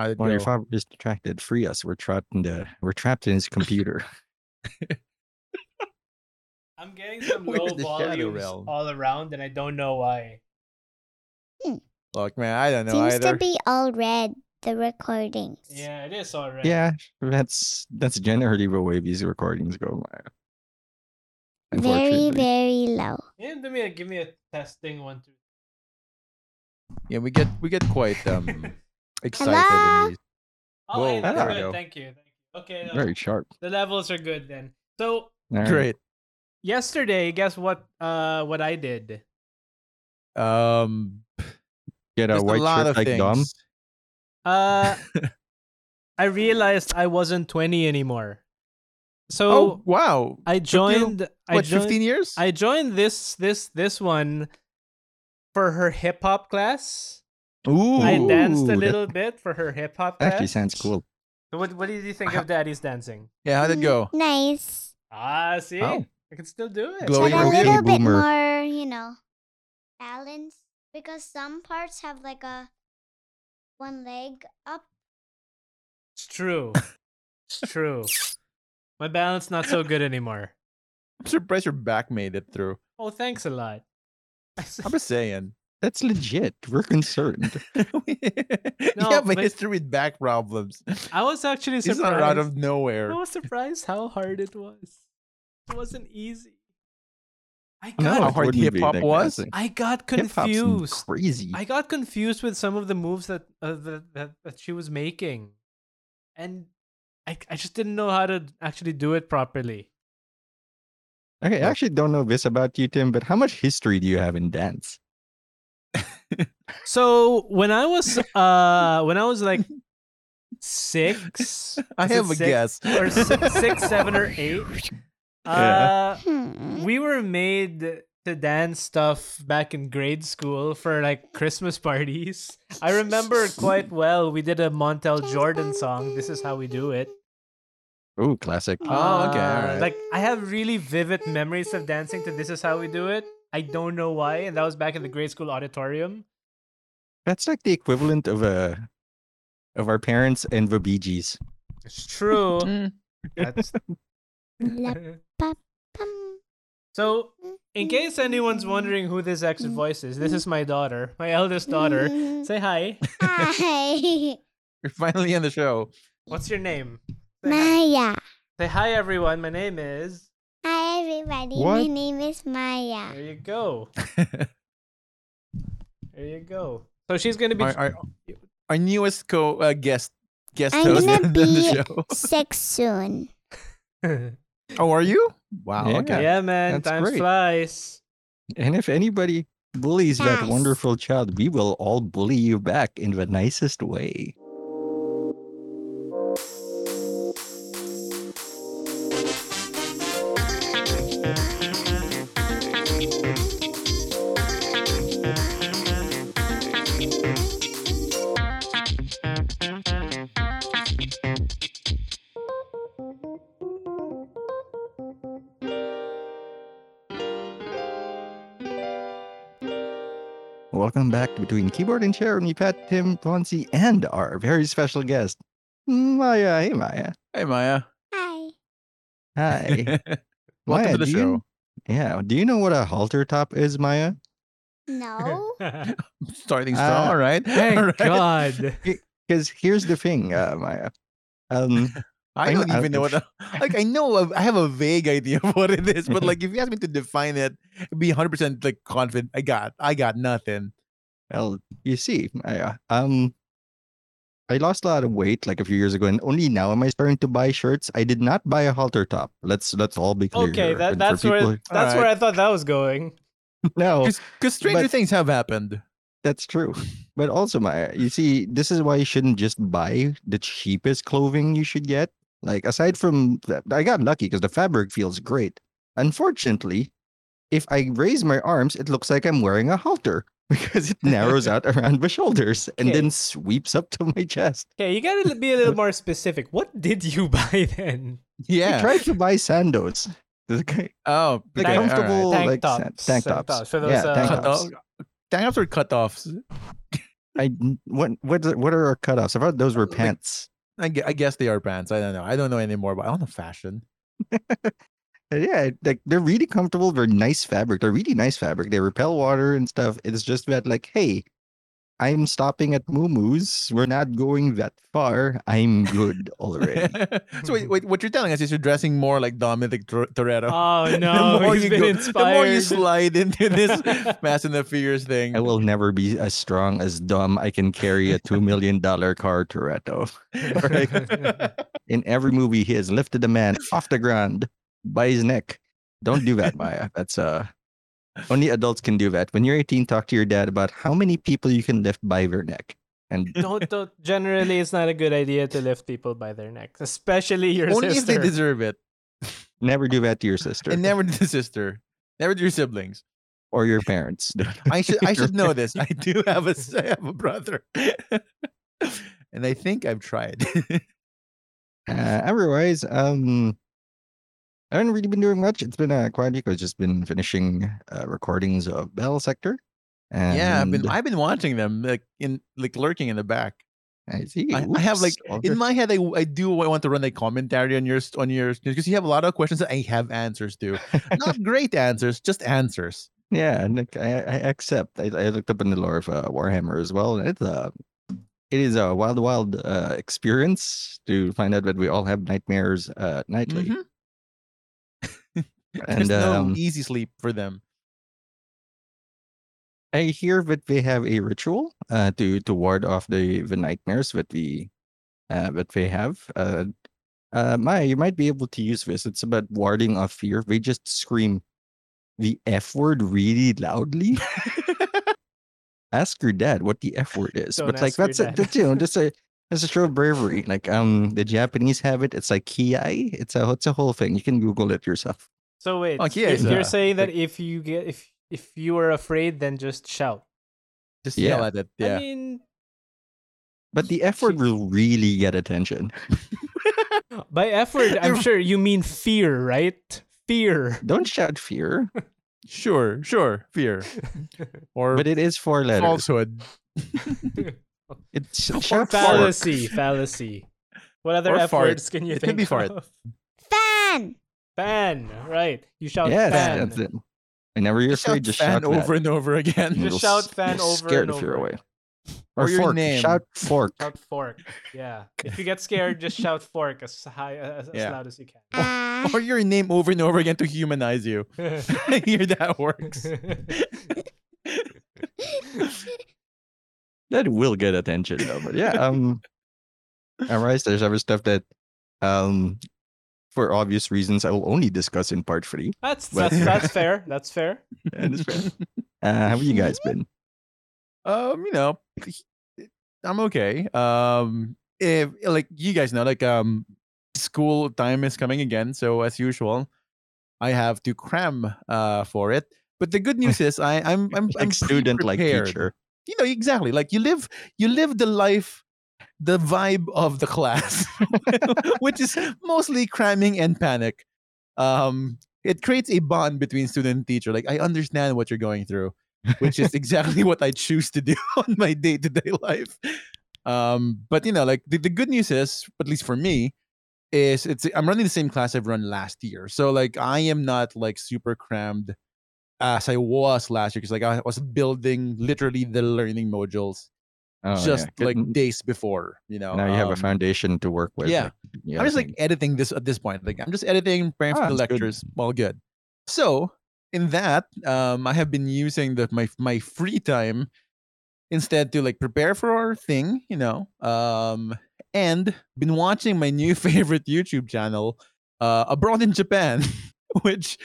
How did it Well, your go? father is distracted. Free us. We're trapped in the. We're trapped in his computer. I'm getting some We're low in the volumes all around, and I don't know why. Look, man, I don't know Seems either. to be all red. The recordings. Yeah, it is already. Yeah, that's that's generally the way these recordings go. Very, very low. Yeah, give me a give me a testing one two. Yeah, we get we get quite um excited. Hello? Oh, Whoa, hey, that's there we good. go. Thank you. Okay, no, Very sharp. the levels are good then. So All right. Great. yesterday, guess what? Uh, what I did. Um, Get a there's white a lot shirt of like things. Dom. Uh, I realized I wasn't twenty anymore. So oh wow! I Took you, joined. I What, joined, fifteen years? I joined this this this one for her hip hop class. Ooh, I danced a little bit for her hip hop class. Actually, sounds cool. So what what did you think of Daddy's dancing? yeah. How did it go? Mm, Nice. Ah, see, Oh. I can still do it. Glowing but a little bit Boomer. more, you know, balance because some parts have like a one leg up. It's true. It's true. My balance not so good anymore. I'm surprised your back made it through. Oh, thanks a lot. I'm just saying. That's legit. We're concerned. you No, have a history with back problems. I was actually It's surprised. not out of nowhere. I was surprised how hard it was. It wasn't easy. I No, got How hard hip hop was? dancing. I got Hip-hop's confused. Crazy. I got confused with some of the moves that uh, that, that that she was making, and I I just didn't know how to actually do it properly. Okay, I actually don't know this about you, Tim, but how much history do you have in dance? So when I was uh when I was like six, I have a six? guess. or six, six, seven, or eight. Uh, Hmm. we were made to dance stuff back in grade school for like Christmas parties. I remember quite well. We did a Montel Jordan song. This is how we do it. Oh, classic. Oh, okay, Uh, alright. Like I have really vivid memories of dancing to "This Is How We Do It." I don't know why, and that was back in the grade school auditorium. That's like the equivalent of a of our parents and the Bee Gees. It's true. Mm. That's so. In case anyone's wondering who this extra voice is, this is my daughter, my eldest daughter. Say hi. Hi. You're finally on the show. What's your name? Say hi. Maya. Say hi, everyone. My name is. Hi, everybody. What? My name is Maya. There you go. There you go. So she's gonna be. our, our, our newest co uh, guest guest I'm host gonna on the be show. six soon. Oh, are you? Wow. Yeah. Okay. yeah, man. That's time great. flies. And if anybody bullies that wonderful child, we will all bully you back in the nicest way. Welcome back to Between Keyboard and Chair with me, Pat, Tim, Ponzi, and our very special guest, Maya. Hey, Maya. Hey, Maya. Hi. Hi. Welcome Maya, to the show. you- yeah. Do you know what a halter top is, Maya? No. Starting strong. Uh, all right. Thank All right. God. Because here's the thing, uh, Maya. Um, I I don't know- even know what. The, like I know a- I have a vague idea of what it is, but like if you ask me to define it, be 100 percent like confident. I got I got nothing. well, you see, Maya. Um, I lost a lot of weight like a few years ago, and only now am I starting to buy shirts. I did not buy a halter top. Let's let's all be clear. Okay, that, And for that's where people- that's where I thought that was going. no, Because stranger but- things have happened. That's true. But also, Maya, you see, this is why you shouldn't just buy the cheapest clothing you should get. Like, aside from that, I got lucky because the fabric feels great. Unfortunately, if I raise my arms, it looks like I'm wearing a halter because it narrows out around my shoulders and Okay. then sweeps up to my chest. Okay, you gotta be a little more specific. What did you buy then? Yeah, I tried to buy sandos. Okay, oh, Like okay, all right. comfortable, Tank like san- tops, tank tank tops. tops, for those, yeah, uh, tank Cut tops. off. Tank tops or cutoffs? I what what what are our cutoffs? I thought those were Like- pants. I, gue- I guess they are pants. I don't know. I don't know anymore, but I don't know fashion. Yeah, like they're really comfortable. They're nice fabric. They're really nice fabric. They repel water and stuff. It's just that, like, hey, I'm stopping at Mumu's. We're not going that far. I'm good already. so wait, wait, what you're telling us is you're dressing more like Dominic Tor- Toretto. Oh no, the more he's you been go- inspired. The more you slide into this Fast and the Furious thing. I will never be as strong as Dom. I can carry a two million dollar car Toretto. In every movie, he has lifted a man off the ground by his neck. Don't do that, Maya. That's uh only adults can do that. When you're 18, talk to your dad about how many people you can lift by their neck. And don't, don't. Generally, it's not a good idea to lift people by their necks, especially your Only if they deserve it. never do that to your sister And never to the sister. Never to your siblings. or your parents. I should I should know this. I do have a s- I have a brother. and I think I've tried. Uh, otherwise, um, I haven't really been doing much. It's been quite a quiet week. I've just been finishing uh, recordings of Bell Sector. And yeah, I've been I've been watching them like in like lurking in the back. I see. I, I have like Oops. in my head I, I do want to run a commentary on your on yours because you have a lot of questions that I have answers to. Not great answers, just answers. Yeah, and I, I accept. I, I looked up in the lore of uh, Warhammer as well, and it's a it is a wild, wild uh, experience to find out that we all have nightmares uh, nightly. Mhm. There's no um, easy sleep for them. I hear that they have a ritual uh, to to ward off the the nightmares that we uh, that they have. Uh, uh, Maya, you might be able to use this. It's about warding off fear. They just scream the F word really loudly. ask your dad what the F word is. Don't but like that's a, that's you know just a that's a show of bravery. Like um the Japanese have it. It's like kiai. It's a it's a whole thing. You can Google it yourself. So wait, Oh, so yeah, you're, uh, saying that like- if you get if if you are afraid, then just shout. Just yell at it. Yeah. I mean, But the F word will really get attention. by effort, I'm sure you mean fear, right? Fear. Don't shout fear, sure, sure. Fear. Or but it is four letters. falsehood. It's Or shout fork. fallacy, fallacy. What other Or F fart. words can you It think could be fart. of? Fan. Fan, right? You shout Yes, fan. that's it. Whenever you're afraid, just fan shout over that. and over again. Just It'll shout fan it'll over scare and the fear over. away. Or Or, your fork. name. Shout fork. Shout fork. Yeah. If you get scared, just shout fork as high as, as loud as you can. Ah. or your name over and over again to humanize you. I hear that works. That will get attention though. But yeah, um otherwise there's other stuff that um for obvious reasons I will only discuss in part three. that's But- that's that's fair. That's fair. And it's fair. Uh, how have you guys been? um, you know, I'm okay. Um, if like you guys know, like um, school time is coming again, so as usual, I have to cram uh for it. But the good news is I I'm I'm, I'm student like pre-prepared. teacher. You know exactly like you live you live the life, the vibe of the class, which is mostly cramming and panic. Um, it creates a bond between student and teacher. Like I understand what you're going through which is exactly what I choose to do on my day to day life. Um, but you know, like the, the good news is, at least for me, is it's I'm running the same class I've run last year. So like I am not like super crammed as I was last year because like I was building literally the learning modules Oh, yeah. just Good. like days before, you know. now you have a um, foundation to work with. yeah. like, you I'm just like editing this at this point. Like I'm just editing, preparing Ah, for the that's good. lectures. All good. So in that, um, I have been using the my my free time instead to like prepare for our thing, you know, um, and been watching my new favorite YouTube channel, uh, abroad in Japan, which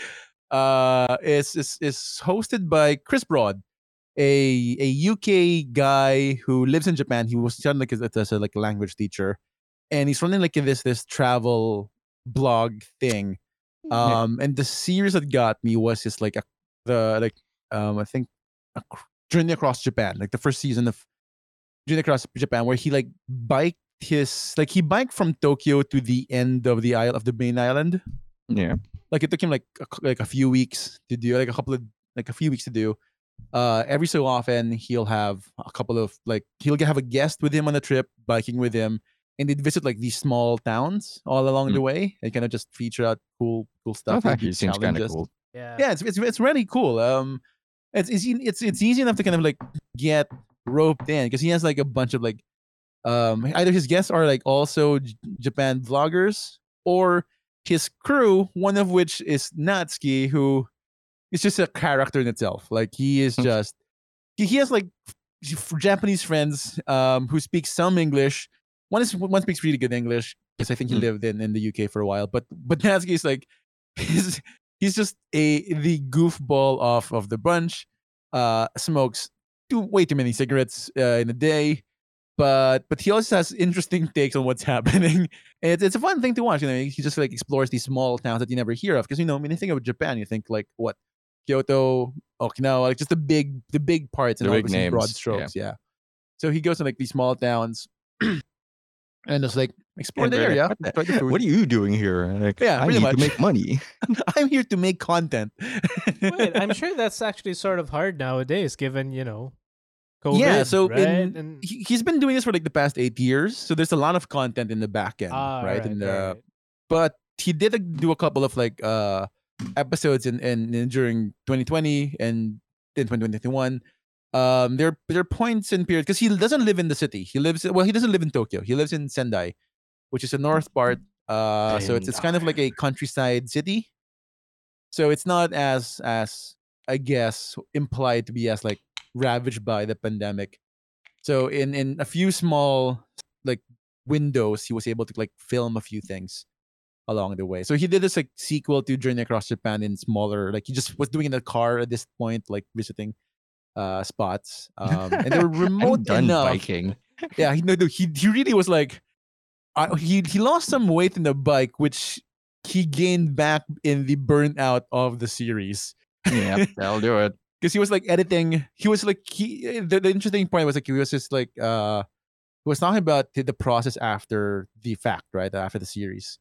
uh is is is hosted by Chris Broad, a a UK guy who lives in Japan. He was starting like as, a like language teacher, and he's running like this this travel blog thing. Yeah. Um, and the series that got me was just like a, the like um I think a journey across Japan, like the first season of journey across Japan, where he like biked his like he biked from Tokyo to the end of the isle of the main island. yeah. Like it took him like a, like a few weeks to do, like a couple of like a few weeks to do. Uh, every so often he'll have a couple of like he'll have a guest with him on the trip, biking with him, and they'd visit like these small towns all along the way and kind of just feature out cool cool That stuff. and actually seems kind of cool. Yeah. Yeah, it's, it's it's really cool. Um, it's it's it's it's easy enough to kind of like get roped in because he has like a bunch of like um either his guests are like also J- Japan vloggers or his crew, one of which is Natsuki, who is just a character in itself. Like he is Hmm. just he, has like Japanese friends um who speak some English. One is one speaks really good English because I think he Hmm. lived in in the UK for a while. But but Natsuki is like he's he's just a the goofball of of the bunch. Uh, smokes too way too many cigarettes uh, in a day, but but he also has interesting takes on what's happening. And it's it's a fun thing to watch. You know, he just like explores these small towns that you never hear of. Because you know, when you think of Japan, you think like what Kyoto, Okinawa, like just the big the big parts and The all big these broad names, yeah. strokes. Yeah. So he goes to like these small towns. And just like explore And the area. "What the- try the food. What are you doing here? Like, Yeah, I need much. to make money. I'm here to make content. Wait, I'm sure that's actually sort of hard nowadays, given you know, COVID. yeah, so right? in, and he, he's been doing this for like the past eight years. So there's a lot of content in the back end, Ah, right? right, And right, uh, right. but he did do a couple of like uh episodes in, in, in during 2020 and in 2021. Um, there there are points in period because he doesn't live in the city. He lives well. He doesn't live in Tokyo. He lives in Sendai, which is the north part. Uh, so it's it's kind of like a countryside city. So it's not as as I guess implied to be as like ravaged by the pandemic. So in in a few small like windows, he was able to like film a few things along the way. So he did this like sequel to Journey Across Japan in smaller, like he just was doing in a car at this point, like visiting uh spots. Um and they were remote done enough. biking. Yeah, he no, he he really was like I, he he lost some weight in the bike, which he gained back in the burnout of the series Yeah, that'll do it. because he was like editing. He was like he. The, the interesting point was like he was just like uh, he was talking about the process after the fact, right after the series,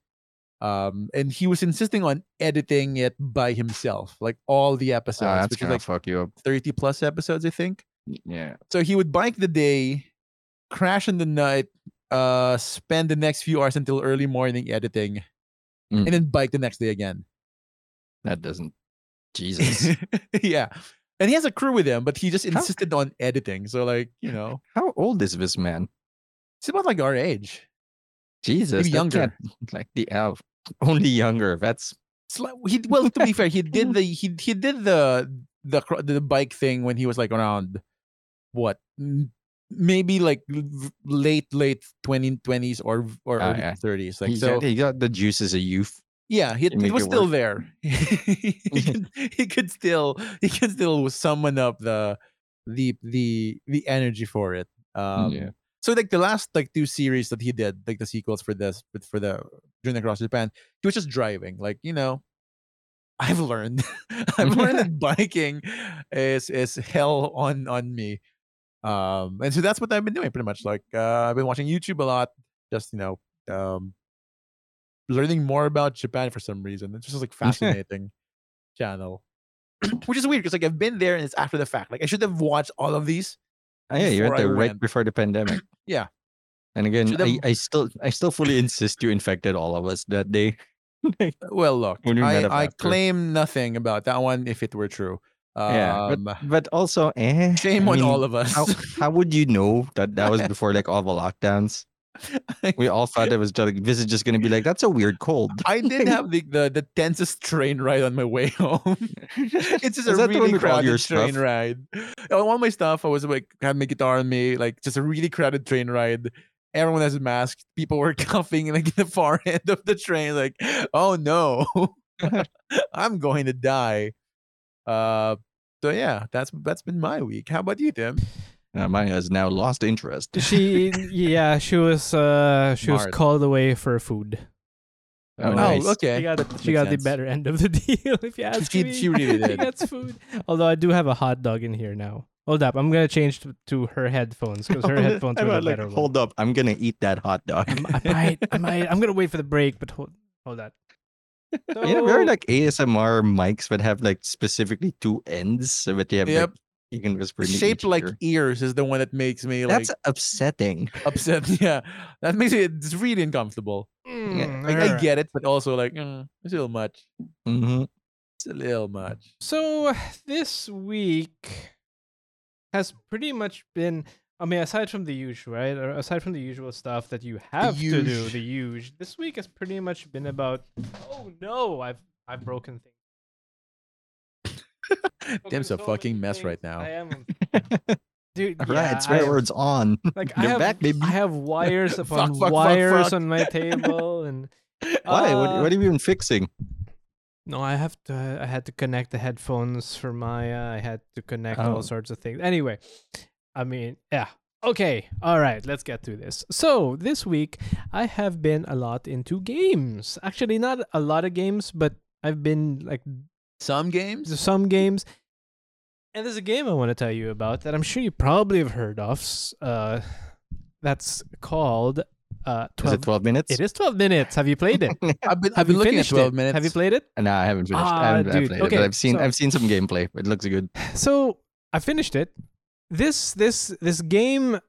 um, and he was insisting on editing it by himself, like all the Uh, episodes, that's which is gonna like fuck you up. thirty plus episodes, I think. Yeah. So he would bike the day, crash in the night, uh, spend the next few hours until early morning editing, Mm. and then bike the next day again. That doesn't. Jesus. yeah. And he has a crew with him, but he just How- insisted on editing. So like, you know, How old is this man? it's about like our age. Jesus. Maybe younger. Like the elf. Only younger. That's he well to be fair, he did the he he did the the the bike thing when he was like around what maybe like late late 2020s or or early yeah. 30s like he, so got, he got the juice as a youth. yeah he, he was still work. there he, could, he could still he could still summon up the the the the energy for it um yeah. so like the last like two series that he did like the sequels for this but for the journey across japan he was just driving like you know i've learned i've learned that biking is is hell on on me um and so that's what i've been doing pretty much like uh i've been watching youtube a lot just you know um learning more about japan for some reason it's just like fascinating channel which is weird because like i've been there and it's after the fact like i should have watched all of these Oh, yeah, you before went there right before the pandemic. Yeah. And again, Should I, I still I still fully insist you infected all of us that day. Well, look, we I, I claim nothing about that one if it were true. yeah. Um, But, but also, eh, shame I on mean, all of us. How, how would you know that that was before like all the lockdowns? We all thought it was just like, this is just gonna be like that's a weird cold. I did have the, the the tensest train ride on my way home. it's just Is a that the one really crowded train stuff? ride. Uh, All my stuff, I was like had my guitar on me, like just a really crowded train ride. Everyone has a mask. People were coughing like in the far end of the train, like, oh no, I'm going to die. Uh, so yeah, that's that's been my week. How about you, Tim? Uh, mine has now lost interest. She yeah, she was uh she was called away for food. Oh, Oh, nice. okay. She got That she got sense. the better end of the deal if you ask She- me. she really did. gets food. Although I do have a hot dog in here now. Hold up, I'm gonna change to, to her headphones because her headphones I'm were like, better one. hold up, I'm gonna eat that hot dog. I'm- might, I might, I'm gonna wait for the break, but hold, hold that. You know, there are like ASMR mics that have like specifically two ends, so that you have Yep. like You can whisper in the shaped each like ear. ears is the one that makes me like That's upsetting. upset. Yeah, that makes it it's really uncomfortable. Mm, Like I get it, but also like uh, it's a little much. Mm-hmm. It's a little much. So this week has pretty much been. I mean, aside from the usual, right? Or aside from the usual stuff that you have to do, the huge. This week has pretty much been about. Oh no! I've I've broken things. Tim's a so many fucking mess right now. I am, dude. All yeah, right, I swear am- words on. Like I You're have, back, baby. I have wires Fuck, upon fuck, fuck, wires fuck. on my table, and Why? what, Uh, what have you been fixing? No, I have to. I had to connect the headphones for Maya. I had to connect Oh. all sorts of things. Anyway, I mean, yeah. Okay, all right. Let's get through this. So this week, I have been a lot into games. Actually, not a lot of games, but I've been like Some games. some games. And there's a game I want to tell you about that I'm sure you probably have heard of. Uh, that's called uh, Is 12. it 12 minutes? It is 12 minutes. Have you played it? I've been, I've been you looking at finished twelve it? minutes. Have you played it? No, I haven't finished. Ah, I haven't dude, played it, okay, but I've seen so- I've seen some gameplay. It looks good. so I finished it. This this this game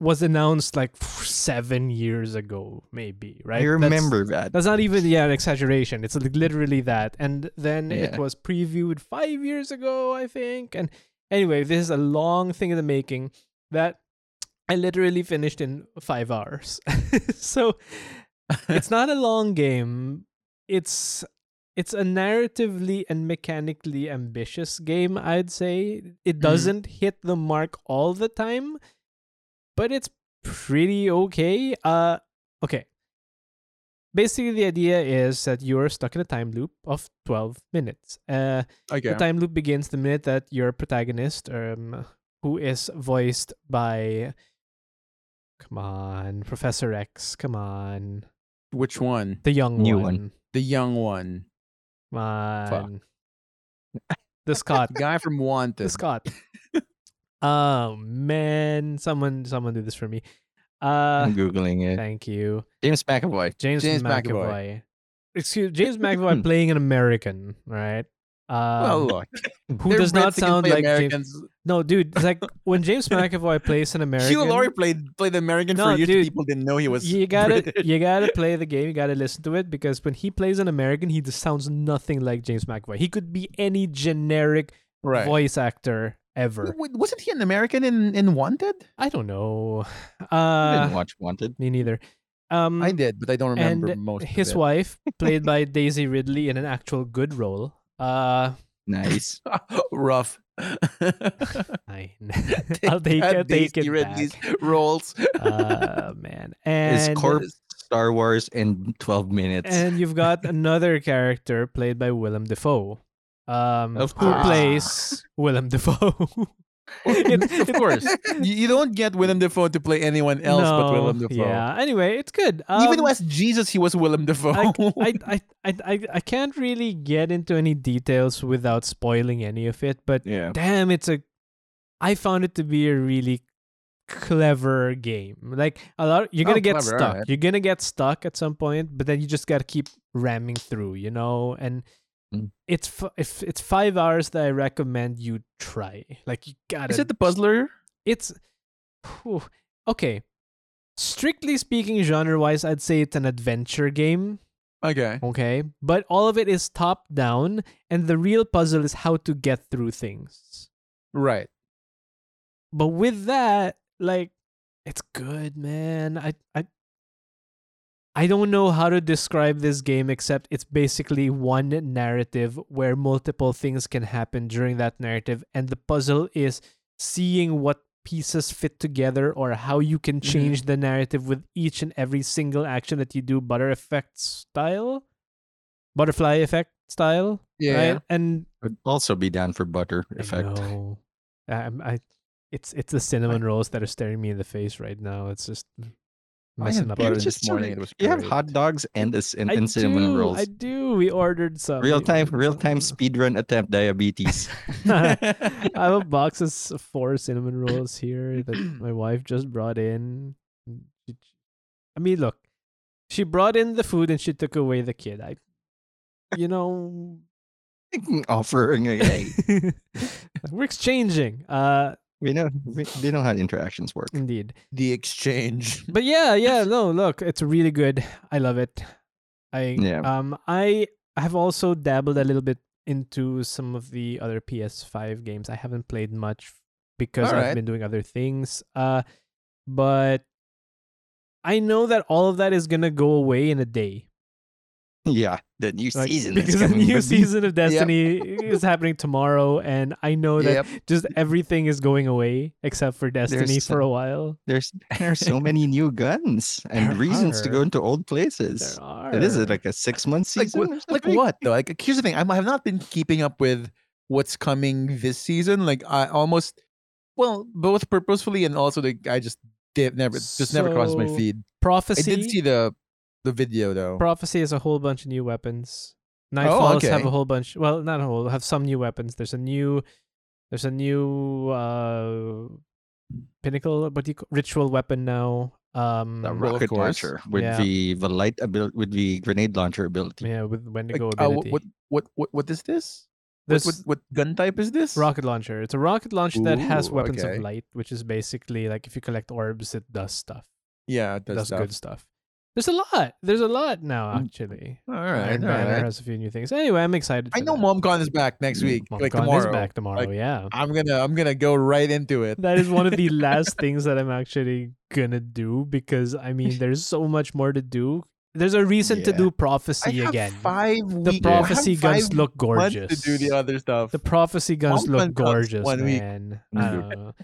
was announced like seven years ago, maybe right? I That's- remember that. That's, not even yeah an exaggeration. It's like literally that. And then it was previewed five years ago, I think. And anyway, this is a long thing in the making that I literally finished in five hours. so it's not a long game. It's it's a narratively and mechanically ambitious game, I'd say. It doesn't hit the mark all the time, but it's pretty okay. Uh okay. Basically the idea is that you're stuck in a time loop of 12 minutes. Uh okay. the time loop begins the minute that your protagonist, um, who is voiced by, come on, Professor X, come on, Which one? the young New one, one. The young one. come on, the Scott, The guy from Wanted. the Wanted. Scott. oh man, someone, someone do this for me. Uh, I'm googling it. thank you, James McAvoy. James, James McAvoy. McAvoy. Excuse James McAvoy playing an American, right? Um, Well, look. who does not Brits, can sound like James No, dude, it's like when James McAvoy plays an American. Hugh Laurie played played American No, for years. dude, People didn't know he was. you gotta British. you gotta play the game. You gotta listen to it because when he plays an American, he just sounds nothing like James McAvoy. He could be any generic right. voice actor ever. W- w- Wasn't he an American in, in Wanted? I don't know. I Uh, didn't watch Wanted. me neither. Um, I did, but I don't remember most. his of it. His wife, played by Daisy Ridley, in an actual good role. Uh, Nice. rough. I'll take That it. Take Daisy it Ridley's back. roles. Uh, man, His and corpse Star Wars in 12 minutes. And you've got another character played by Willem Dafoe. Um, Of who plays Willem Dafoe? of course, you, don't get Willem Dafoe to play anyone else but Willem No, Dafoe. Yeah. Anyway, it's good. Even Um, as Jesus, he was Willem Dafoe. I, I, I, I, I can't really get into any details without spoiling any of it, but yeah. damn, it's a. I found it to be a really clever game. Like a lot, you're gonna Oh, get clever, stuck. alright. You're gonna get stuck at some point, but then you just gotta keep ramming through, you know. And. Mm. it's f- if it's five hours that I recommend you try. Like you gotta. Is it the puzzler? It's whew, okay. Strictly speaking, genre-wise, I'd say it's an adventure game. Okay. Okay, but all of it is top down, and the real puzzle is how to get through things. Right. But with that, like, it's good, man. I I I don't know how to describe this game except it's basically one narrative where multiple things can happen during that narrative, and the puzzle is seeing what pieces fit together or how you can Mhm. change the narrative with each and every single action that you do butter effect style butterfly effect style Yeah. right and Would also be down for butter I effect. know. Um, I, it's it's the cinnamon rolls that are staring me in the face right now. It's just I messing up. butter this morning, it was you have hot dogs and, this, and, I and cinnamon do, rolls. I do. We ordered some. Real time, real time speedrun attempt diabetes. I have a box of four cinnamon rolls here that my wife just brought in. I mean, look, she brought in the food and she took away the kid. I, you know, Offering a. We're exchanging. Uh, we know we, they know how interactions work. indeed. The exchange. But yeah, yeah, no, look, it's really good. I love it. I Yeah. um I have also dabbled a little bit into some of the other PS5 games. I haven't played much because I've been doing other things. Uh but I know that all of that is gonna go away in a day. Yeah, the new Like, season because the new season of Destiny is happening tomorrow, and I know that Yep. just everything is going away except for Destiny for some- a while. There's there are so many new guns and There reasons to go into old places. There are. It is it like a six month season? what, or like what though? Like here's the thing: I'm, I have not been keeping up with what's coming this season. Like I almost, well, both purposefully and also like I just did never just never crosses my feed. Prophecy. I Prophecy. did see the the video though. Prophecy has a whole bunch of new weapons. Nightfalls have okay. a whole bunch. Well, not a whole. Have some new weapons. There's a new. There's a new uh, pinnacle. What do you call, ritual weapon now? Um, The rocket course. launcher with Yeah. the the light ability with the grenade launcher ability. yeah, with Like, Wendigo uh, ability. what, what what what is this? What, what what gun type is this? rocket launcher. It's a rocket launcher that has weapons okay. of light, which is basically like if you collect orbs, it does stuff. Yeah, it Does, does stuff. good stuff. There's a lot. There's a lot now, Mm, actually. All right, Iron right, all Banner right. has a few new things. Anyway, I'm excited. I know that. MomCon is back next Mm, week, like MomCon tomorrow. is back tomorrow. yeah. I'm gonna I'm gonna go right into it. that is one of the last things that I'm actually gonna do because I mean there's so much more to do. There's a reason to Yeah. do I prophecy have again. five weeks. the weeks. prophecy guns look gorgeous. to do the other stuff. The prophecy guns One look gorgeous, one week. man.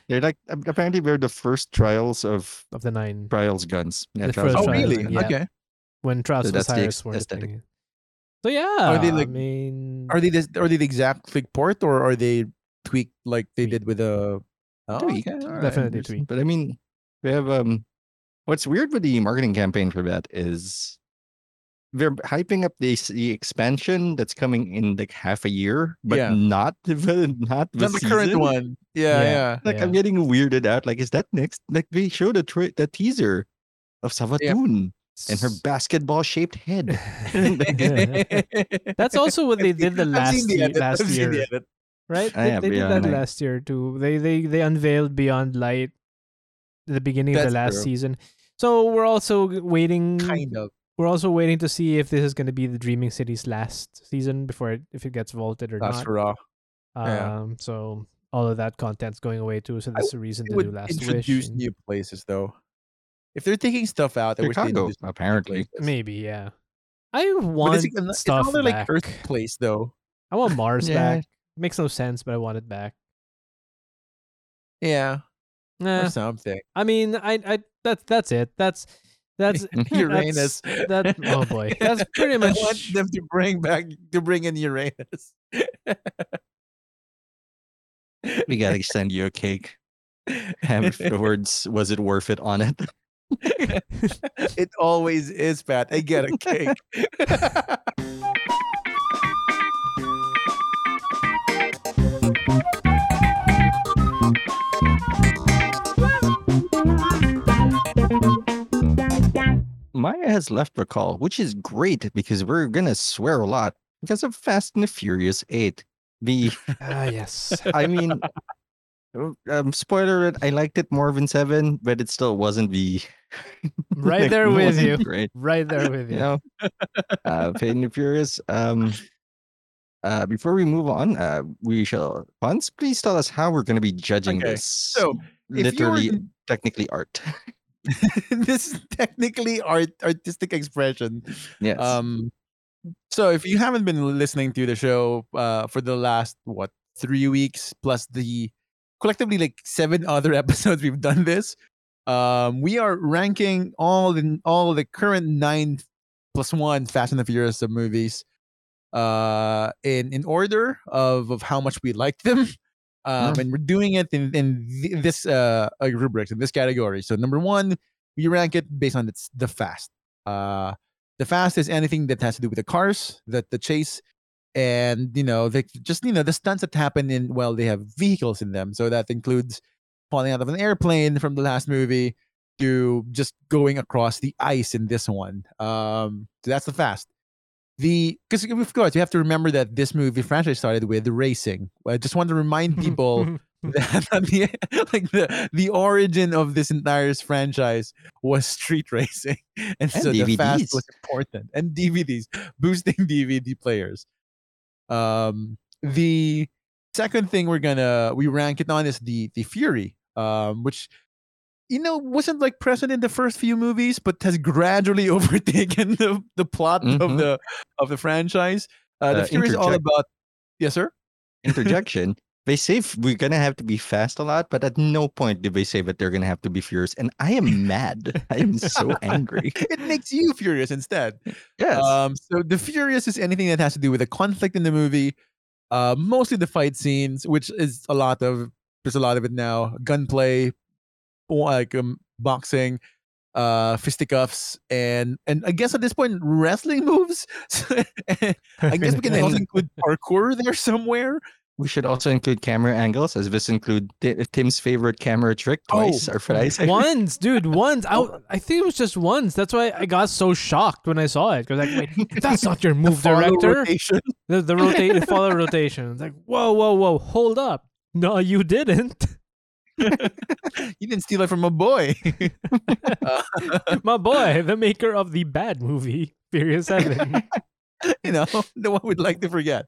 They're like apparently they're the first trials of Of the nine trials guns. Yeah, The trials first oh of guns. really? yeah. Okay. when Trials So that's the Osiris ex- were the aesthetic. thing. So yeah, are they I like- mean, Are they this, are they the exact like port or are they tweaked like they Tweaked. did with a? Oh, Tweaked. okay. Definitely There's- tweaked. But I mean, we have um, what's weird with the marketing campaign for that is they're hyping up the the expansion that's coming in like half a year, but Yeah. not the not the, Not the current one. Yeah, Yeah. yeah. Like I'm getting weirded out. Like, is that next? Like they showed a tra- the teaser of Savathûn and her basketball shaped head. That's also what they did the last the edit, last year. the right? They, they did that last year too. They they they unveiled Beyond Light the beginning of the last true. season. So we're also waiting. Kind of. We're also waiting to see if this is going to be the Dreaming City's last season before it, if it gets vaulted or That's not. raw. Um, yeah. so all of that content's going away too. So that's this is a reason They to do would Last Wish. introduce and- new places though. If they're taking stuff out, I wish they Chicago, introduced apparently. places. Maybe yeah. I But want it's, it's stuff another like back. Earth place though. I want Mars Yeah. back. Makes no sense, but I want it back. Yeah, Nah, or something. I mean, I, I that's that's it. That's that's Uranus. That's, that oh boy, that's pretty much. I much. want them to bring back to bring in Uranus. We gotta send you a cake. afterwards. "Was it worth it?" on it. it always is, Pat. I get a cake. Maya has left the call, which is great because we're gonna swear a lot because of Fast and the Furious Eight. The ah yes. I mean, uh, um, spoiler it. I liked it more than seven, but it still wasn't the Right like, there with you. Great, Right there with you you. know. Uh, Fast and the Furious. Um, uh, before we move on, uh, we shall. Hans, please tell us how we're going to be judging Okay, this. So, literally, were, technically, art. this is technically art artistic expression. yes. Um, so if you haven't been listening to the show uh, for the last what three weeks plus the collectively like seven other episodes we've done this, um, we are ranking all the all the current nine plus one Fast and the Furious movies uh in in order of of how much we like them um and we're doing it in in th- this uh uh, rubrics in this category. So number one we rank it based on its the fast. Uh the fast is anything that has to do with the cars the the chase and you know the just you know the stunts that happen in well they have vehicles in them. So that includes falling out of an airplane from the last movie to just going across the ice in this one. Um so that's the fast the because of course you have to remember that this movie franchise started with racing. I just want to remind people that the, like the the origin of this entire franchise was street racing, and, so the fast was important, and DVDs boosting DVD players. Um, the second thing we're gonna we rank it on is the the Fury, um, which you know wasn't like present in the first few movies, but has gradually overtaken the the plot of Mhm. the of the franchise. Uh, the Uh, Fury is all about. Yes, sir. Interjection. They say we're gonna have to be fast a lot, but at no point did they say that they're gonna have to be furious. And I am mad. I am so angry. it makes you furious instead. Yes. Um, so the furious is anything that has to do with a conflict in the movie, uh, mostly the fight scenes, which is a lot of there's a lot of it now. Gunplay, like um, boxing, uh, fisticuffs, and and I guess at this point wrestling moves. I guess we can also include parkour there somewhere. we should also include camera angles, as this include Ti- Tim's favorite camera trick twice. Oh, or should I once, dude, once. I, I think it was just once. That's why I got so shocked when I saw it. Because like, wait, that's not your move, Follow director. rotation. The the rotate, follow rotation. It's like, whoa, whoa, whoa, hold up. No, you didn't. You didn't steal it from a boy. Uh, My boy, the maker of the bad movie, Furious Seven. you know, the one we'd like to forget.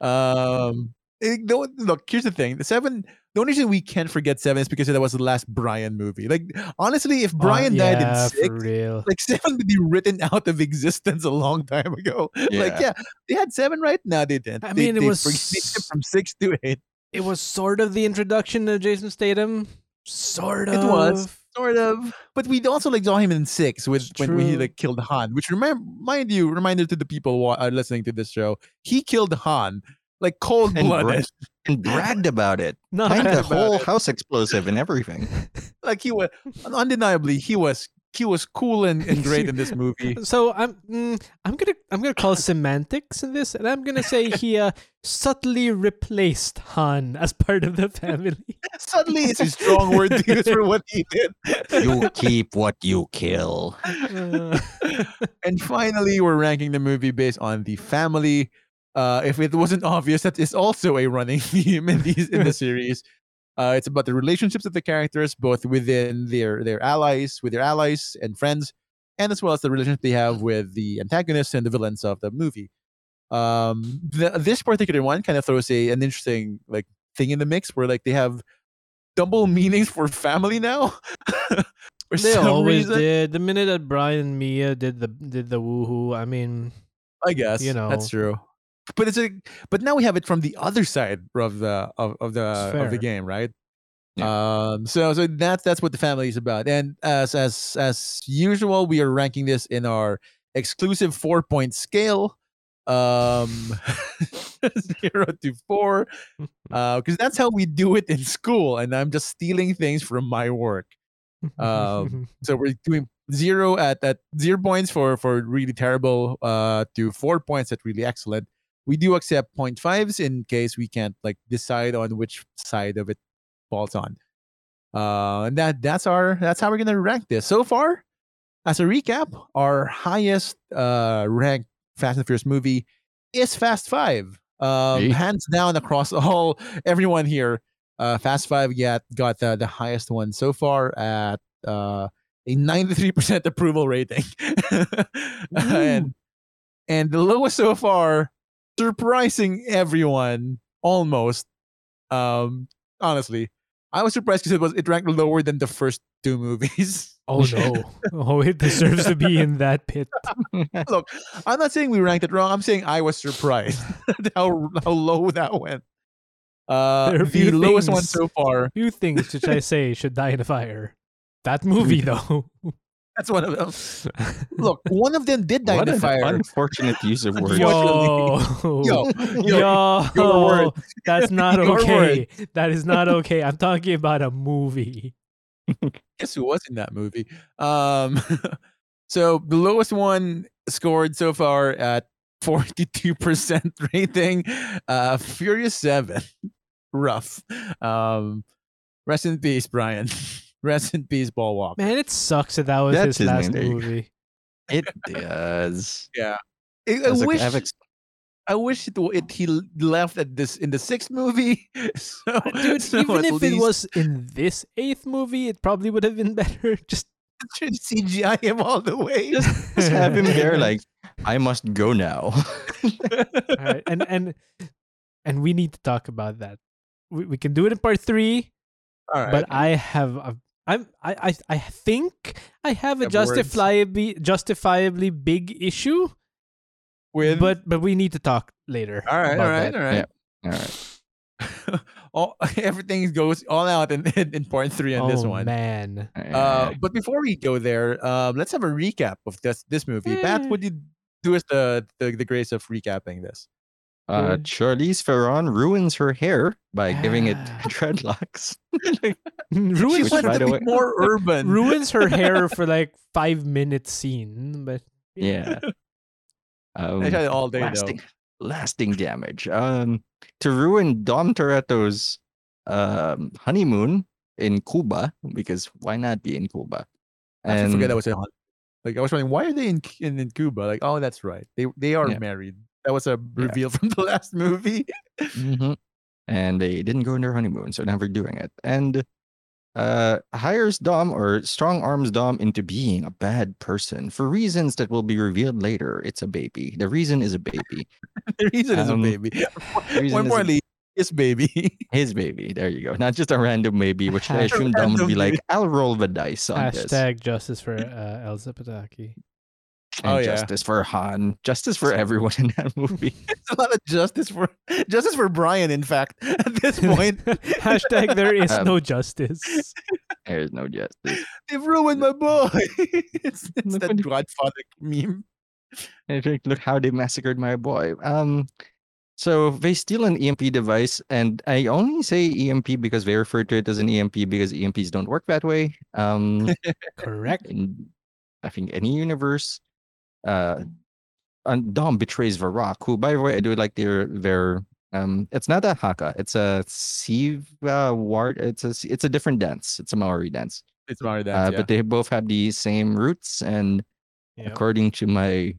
Um, eh, no, look, here's the thing: the seven. The only reason we can't forget seven is because that was the last Brian movie. Like, honestly, if Brian Uh, died in six, real. like seven would be written out of existence a long time ago. Like, Yeah. yeah, they had seven, right? now. they didn't. I They- mean, it they was bring- from six to eight. It was sort of the introduction to Jason Statham. Sort of. It was sort of, but we also like saw him in six with It's when he like killed Han. Which remember, mind you, reminder to the people wa- uh, listening to this show, he killed Han like cold And bra- blooded. and bragged about it. No, Kind Bragged the whole it. house explosive and everything. like he was undeniably he was he was cool and, and great in this movie. So I'm mm, I'm gonna I'm gonna call semantics in this, and I'm gonna say he uh, subtly replaced Han as part of the family. Suddenly, it's a strong word to use for what he did. You keep what you kill. Uh, and finally, we're ranking the movie based on the family. Uh, if it wasn't obvious, that is also a running theme in these in the series. Uh, it's about the relationships of the characters, both within their their allies, with their allies and friends, and as well as the relationship they have with the antagonists and the villains of the movie. Um, the, this particular one kind of throws a an interesting like thing in the mix where like they have double meanings for family now. for they always reason. did. The minute that Brian and Mia did the did the woohoo, I mean, I guess you know that's true. But it's a but now we have it from the other side of the of, of the of the game, right? Um so so that's that's what the family is about. And as as as usual, we are ranking this in our exclusive four point scale. Um zero to four. Uh because that's how we do it in school, and I'm just stealing things from my work. Um, so we're doing zero at at zero points for for really terrible uh to four points at really excellent we do accept point fives in case we can't like decide on which side of it falls on. Uh and that that's our that's how we're gonna rank this. So far as a recap our highest uh ranked fast and furious movie is fast five. Um hands down across all everyone here uh fast five yet got the, the highest one so far at uh a 93% approval rating. And and the lowest so far surprising everyone almost um honestly i was surprised because it was it ranked lower than the first two movies oh no! Oh, it deserves to be in that pit. look i'm not saying we ranked it wrong i'm saying i was surprised how how low that went uh the few lowest one so far Few things which I say should die in a fire. That movie, though. That's one of them look one of them did die what in the fire unfortunate use of words. Yo, yo yo yo, word. that's not Your okay. That is not okay. I'm talking about a movie. guess who was in that movie? Um, so the lowest one scored so far at 42% rating. Uh, Furious 7. Rough. Um, rest in peace, Brian. Rest in peace, Paul Walker. Man, it sucks that that was That's his his last name. movie. It does. Yeah. I, I As a- wish I've ex- I wish it, it he l- left at this in the sixth movie. so, uh, Dude, so even at if it was in this eighth movie, it probably would have been better. Just should CGI him all the way. just, just have him there, like I must go now. Alright, and and and we need to talk about that. We, we can do it in part three, all right. but I have a, I'm I, I I think I have a justifiably justifiably big issue, with but but we need to talk later. all right, about all right, that. all right. All right. all everything goes all out in, in, in part three on this Oh, one. man. Uh, but before we go there, um, let's have a recap of this this movie. Pat, would you do us the, the the grace of recapping this? Uh, Good. Charlize Theron ruins her hair by giving it dreadlocks. She ruins Which, wants by to the be way- more urban. ruins her hair for like five minute scene, but yeah. Um, I tried all day lasting, lasting damage. Um, to ruin Dom Toretto's um, honeymoon in Cuba, because why not be in Cuba? though. I And forget that was a like I was wondering why are they in in, in Cuba? Like oh that's right they they are Yeah. married. That was a reveal from the last movie. Mhm. and they didn't go on their honeymoon, so never doing it. And uh, hires Dom or strong arms Dom into being a bad person for reasons that will be revealed later. It's a baby. The reason is a baby. the reason is a Um, baby. reason is More a- importantly, his baby. His baby. There you go. Not just a random baby, which I assume Dom would be random like. I'll roll the dice on this. hashtag justice for uh, Elsa Pataky. And Oh, yeah. justice for Han. Justice for everyone in that movie. It's a lot of justice for justice for Brian. In fact, at this point, hashtag there is Um, no justice. There's no justice. they've ruined my boy. it's it's that Godfather meme. Think, look how they massacred my boy. Um, so they steal an EMP device, and I only say EMP because they refer to it as an EMP because EMPs don't work that way. Um, Correct. in I think any universe, uh, and Dom betrays Varrock, who, by the way, I do like their their um. It's not a haka. It's a Siva ward. It's a it's a different dance. It's a Maori dance. It's Uh, Dance. yeah. But they both have the same roots and Yep. according to my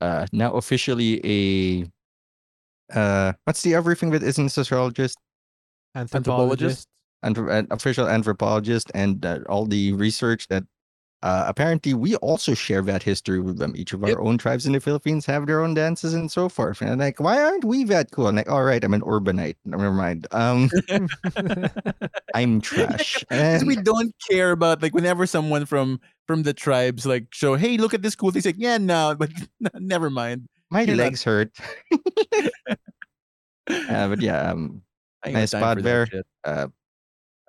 uh now officially a uh what's the other everything that isn't a sociologist Anthropologist. Anthrop- an official anthropologist and uh, all the research that uh apparently we also share that history with them each of our Yep. own tribes in the philippines have their own dances and so forth and I'm like why aren't we that cool like all right i'm an urbanite never mind um i'm trash 'Cause and we don't care about like whenever someone from from the tribes like show, hey, look at this cool thing. It's like, yeah, no, but never mind. my you're not- legs hurt uh, but yeah um I Nice spot there. uh,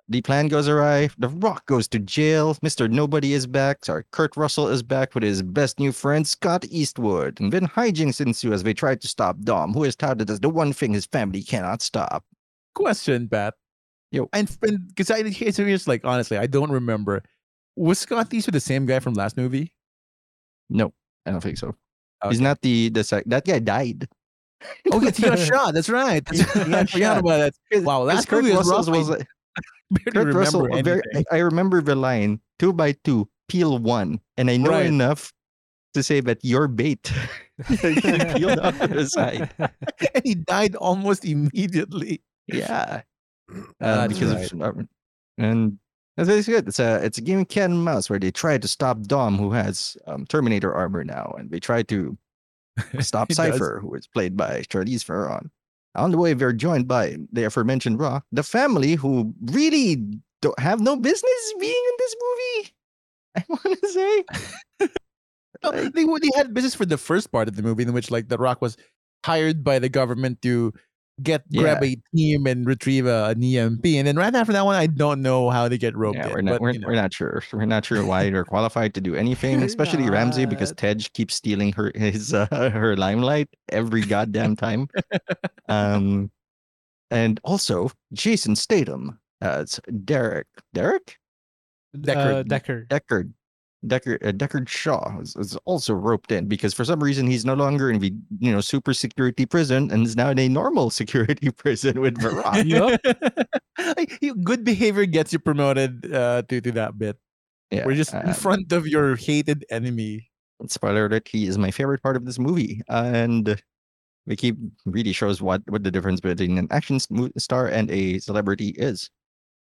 the plan goes awry. The Rock goes to jail. Mr. Nobody is back. Sorry, Kurt Russell is back with his best new friend, Scott Eastwood. And then hijinks ensue as they try to stop Dom, who is touted as the one thing his family cannot stop. Question, Pat. Yo. And because I here's here's, like honestly, I don't remember. Was Scott Eastwood the same guy from last movie? No, I don't think so. He's not the the sec- that guy died. Oh, he got shot. That's right. That's right. I forgot about that. Wow, Because last movie was was I like- barely Kurt Russell. Very. I remember the line two by two, peel one, and I know Right. enough to say that you're bait. Peeled off to the side. and he died almost immediately. Yeah. Uh, because right. of, uh, and that's it's good. It's a it's a game of cat and mouse where they try to stop Dom, who has um, Terminator armor now, and they try to stop He does. Cipher, who is played by Charlize Theron. On the way, they're joined by the aforementioned Raw, the family, who really don't have no business being in this movie. I want to say, No, they, they had business for the first part of the movie in which like the rock was hired by the government to get grab a team and retrieve a, an emp and then right after that one i don't know how they get roped yeah, in we're not but, we're, you know. we're not sure. We're not sure why they're qualified to do anything, especially Ramsey, because not. Tej keeps stealing her his uh, her limelight every goddamn time. um, and also Jason Statham as Derek Derek Uh, Deckard. Deckard. Deckard. Uh, Deckard Shaw is, is also roped in because for some reason he's no longer in the you know super security prison and is now in a normal security prison with. Yup. You- good behavior gets you promoted uh, to, to that bit Yeah, we're just in uh, front of your hated enemy spoiler alert, he is my favorite part of this movie. And Vicky really shows what, what the difference between an action star and a celebrity is.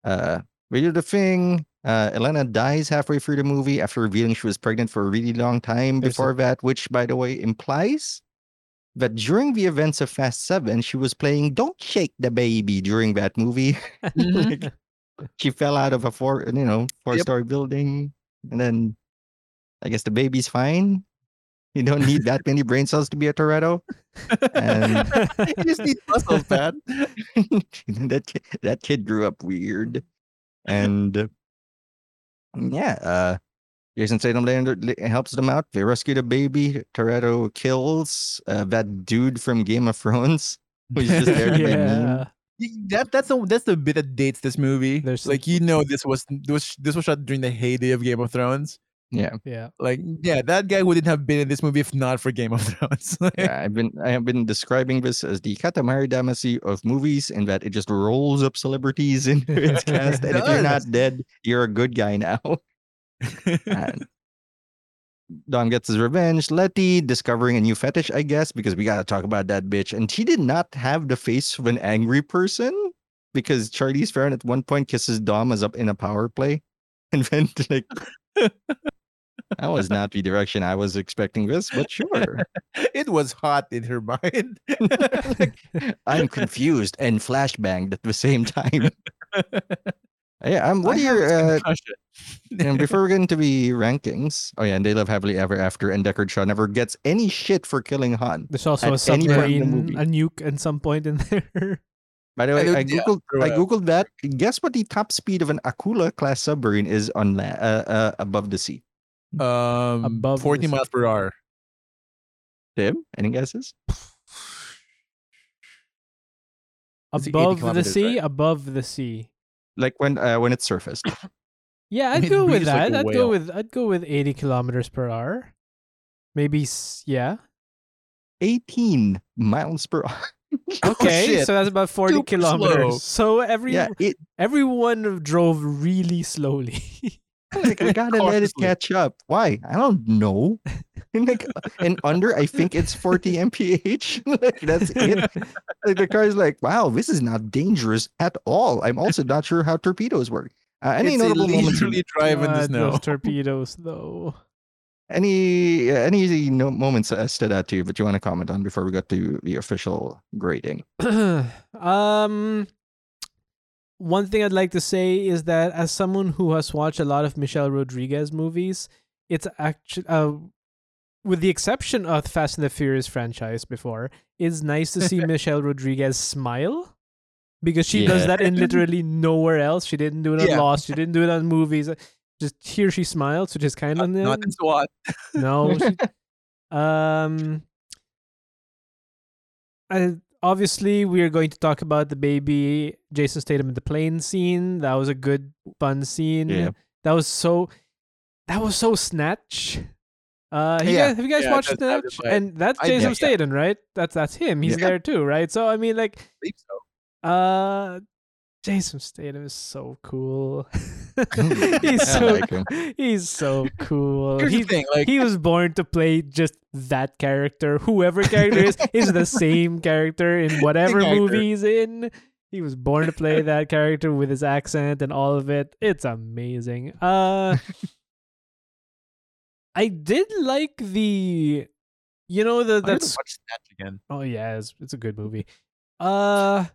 Uh, we do the thing. Uh, Elena dies halfway through the movie after revealing she was pregnant for a really long time There's a- before that, which, by the way, implies that during the events of Fast Seven, she was playing "Don't Shake the Baby" during that movie. Mhm. Like, she fell out of a four, you know, four-story building, and then I guess the baby's fine. You don't need that many brain cells to be a Toretto. And- you just need muscles, man. that kid, that kid grew up weird, and uh, yeah, uh, Jason Statham later helps them out. They rescue the baby. Toretto kills uh, that dude from Game of Thrones, who's just there to yeah. That that's the that's the bit that dates this movie. There's like you know this was this was this was shot during the heyday of Game of Thrones. Yeah, Yeah. Like yeah, that guy wouldn't have been in this movie if not for Game of Thrones. Like, yeah. I've been I have been describing this as the Katamari Damacy of movies, in that it just rolls up celebrities into its cast, and if you're not dead, you're a good guy now. And Dom gets his revenge. Letty discovering a new fetish, I guess, because we gotta talk about that bitch. And she did not have the face of an angry person because Charlize Theron at one point kisses Dom as up in a power play, and then like that was not the direction I was expecting this, but sure. it was hot in her mind. Like, I'm confused and flashbanged at the same time. Yeah, um, what I are have your this uh, and before we get into the rankings, oh yeah, and they live happily ever after, and Deckard Shaw never gets any shit for killing Han. There's also a any point in the submarine, a nuke at some point in there. By the way, And I it- yeah, googled I googled that. Guess what the top speed of an Akula class submarine is on la- uh, uh, above the sea? Um, Above the 40 miles per hour. Tim, any guesses? It's above the sea, right? above the sea. Like when uh, when it's surfaced. Yeah, I'd It go with like that. a I'd go with I'd go with 80 kilometers per hour. Maybe yeah. 18 miles per hour. Okay, Oh, so that's about 40 Super kilometers. So every yeah, it everyone drove really slowly. like I gotta let it catch up. Why? I don't know. And like and under, I think it's 40 mph. like that's it. Like the car's like, wow, this is not dangerous at all. I'm also not sure how torpedoes work. Uh, any it's notable moments? from- leisurely drive in the snow. Those torpedoes, though. Any uh, any no, moments uh, stood out to you, but you want to comment on before we go to the official grading? um, one thing I'd like to say is that as someone who has watched a lot of Michelle Rodriguez movies, it's actually uh, with the exception of the Fast and the Furious franchise before, it's nice to see Michelle Rodriguez smile because she does that in literally nowhere else. She didn't do it on Yeah. Lost. She didn't do it on movies. Just here she smiles, which is kind of Not in SWAT. no. she- um. I, obviously, we are going to talk about the baby Jason Statham in the plane scene. That was a good, fun scene. Yeah. That was so. That was so snatch. Uh, you Yeah, guys, have you guys yeah, watched that's Snatch? they. And that's I- Jason yeah, yeah. Statham, right? That's that's him. He's Yeah. there too, right? So I mean, like, believe so. uh, Jason Statham is so cool. He's so like he's so cool. Here's He- thing, like he was born to play just that character. Whoever character is is the same character in whatever movie he's in. He was born to play that character with his accent and all of it. It's amazing. Uh I did like the you know the that's watch Snatch again. oh yeah, it's, it's a good movie. Uh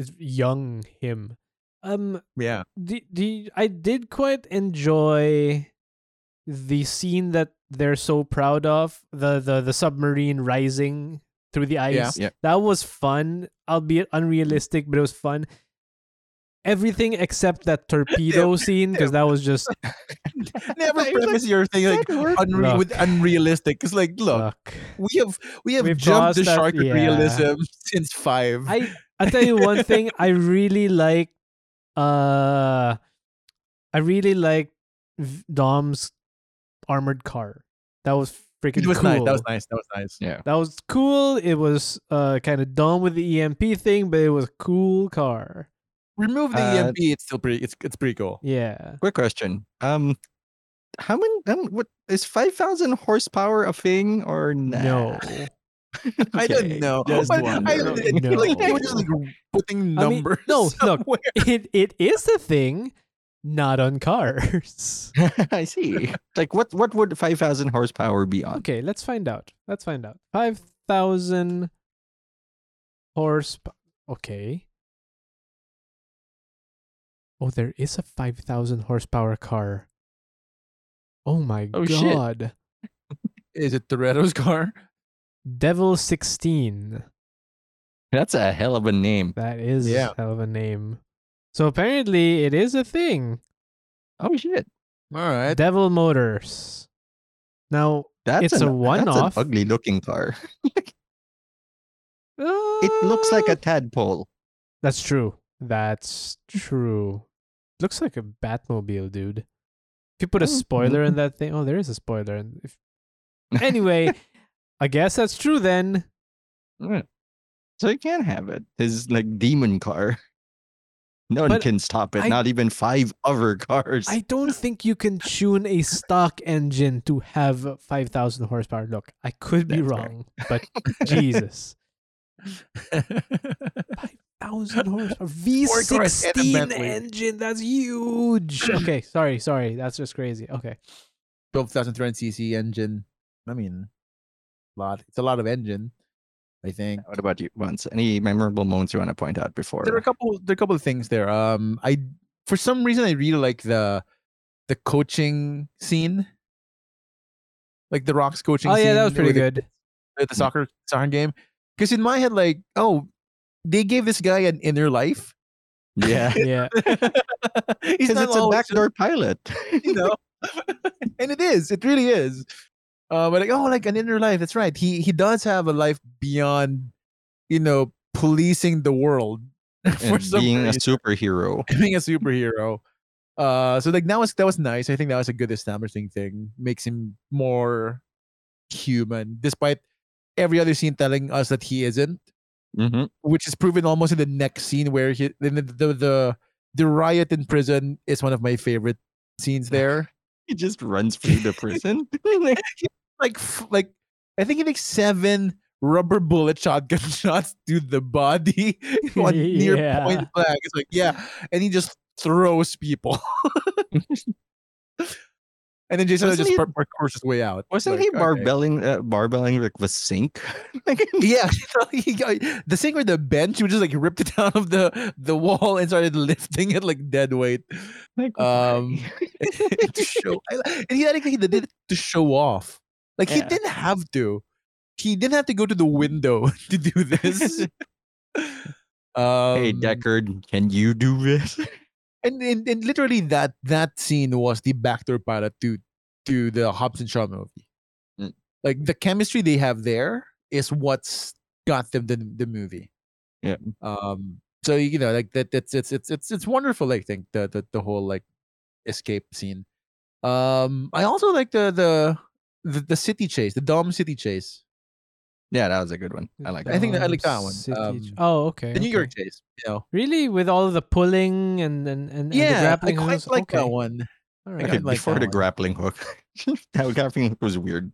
it's young him. Um Yeah. the, the I did quite enjoy the scene that they're so proud of the the the submarine rising through the ice. Yeah. yeah. That was fun, albeit unrealistic, but it was fun. Everything except that torpedo scene because that was just Never premise your thing like unre- Look. with unrealistic. Because like, look, fuck. we have we have We've jumped the that- shark of yeah. realism since five. I I tell you one thing, I really like uh I really like Dom's armored car. That was freaking it was cool. nice. That was nice. That was nice. Yeah. That was cool. It was uh kind of dumb with the EMP thing, but it was a cool car. Remove the Uh, EMP. It's still pretty. It's it's pretty cool. Yeah. Quick question. Um, how many? Um, what is five thousand horsepower a thing or nah? No. I don't know. Just But I, wondering. I feel like they were No. just like putting I mean, numbers. no, look. It it is a thing, not on cars. I see. Like what? What would five thousand horsepower be on? Okay, let's find out. Let's find out. Five thousand horse. Okay. Oh, there is a five thousand horsepower car. Oh my Oh, shit. god! Is it Toretto's car? Devil sixteen. That's a hell of a name. That is Yeah. a hell of a name. So apparently, it is a thing. Oh shit! All right. Devil Motors. Now That's It's an, a one-off. That's an ugly looking car. It looks like uh, a tadpole. That's true. That's true. Looks like a Batmobile, dude. If you put a Oh, spoiler in that thing, oh, there is a spoiler. And if... anyway, I guess that's true then. Yeah. So you can't have it. His like demon car. No one can stop it. I- not even five other cars. I don't think you can tune a stock engine to have 5,000 horsepower. Look, I could be That's fair. wrong, but Jesus. 5,000 horsepower. Four cars and a V16 engine. That's huge. Okay, sorry, sorry. That's just crazy. Okay. 12,300 cc engine. I mean, lot. It's a lot of engine. I think what about you, once? Any memorable moments you want to point out before? there are a couple. There are a couple of things there. Um, I for some reason I really like the the coaching scene, like the Rocks coaching. Oh, yeah, that was pretty with the- good. The, the soccer soccer game, because in my head, like, oh, they gave this guy an inner life. yeah. Yeah. He's Because not it's a always just- backdoor pilot. you know and it is it really is uh but like oh like an inner life that's right. He he does have a life beyond you know policing the world for being a superhero. being a superhero. Uh so like that was that was nice. I think that was a good establishing thing. Makes him more human despite every other scene telling us that he isn't. Hmm which is proven almost in the next scene where he the the the, the, riot in prison is one of my favorite scenes there. He just runs through the prison. Like f- like I think he makes seven rubber bullet shotgun shots to the body on near point blank. It's like yeah, and he just throws people. and then Jason Wasn't just he- par- parkours his way out. wasn't Like, he okay. barbelling uh, barbelling like the sink? like, Yeah, he got, the sink or the bench. He just like ripped it out of the the wall and started lifting it like dead weight like Um, to show. And he I think he did it to show off. Like he didn't have to. He didn't have to go to the window to do this. um, hey Deckard, can you do this? and, and and literally that that scene was the backdoor pilot to to the Hobbs and Shaw movie. Mm. Like the chemistry they have there is what's got them the the movie. Yeah. Um. So you know, like that. That's it's it's it's it's wonderful. I think the the the whole like escape scene. Um. I also like the the the, the city chase, the Dom city chase, Yeah, that was a good one. I like I that. think I like that Dom one. Um, Ch- oh, okay. the New okay. York chase. You know. Really, with all the pulling and and and, and the Yeah, I grappling quite hooks? like that Okay, one. all I right. Okay, kinda like before the one. grappling hook. that grappling hook was weird.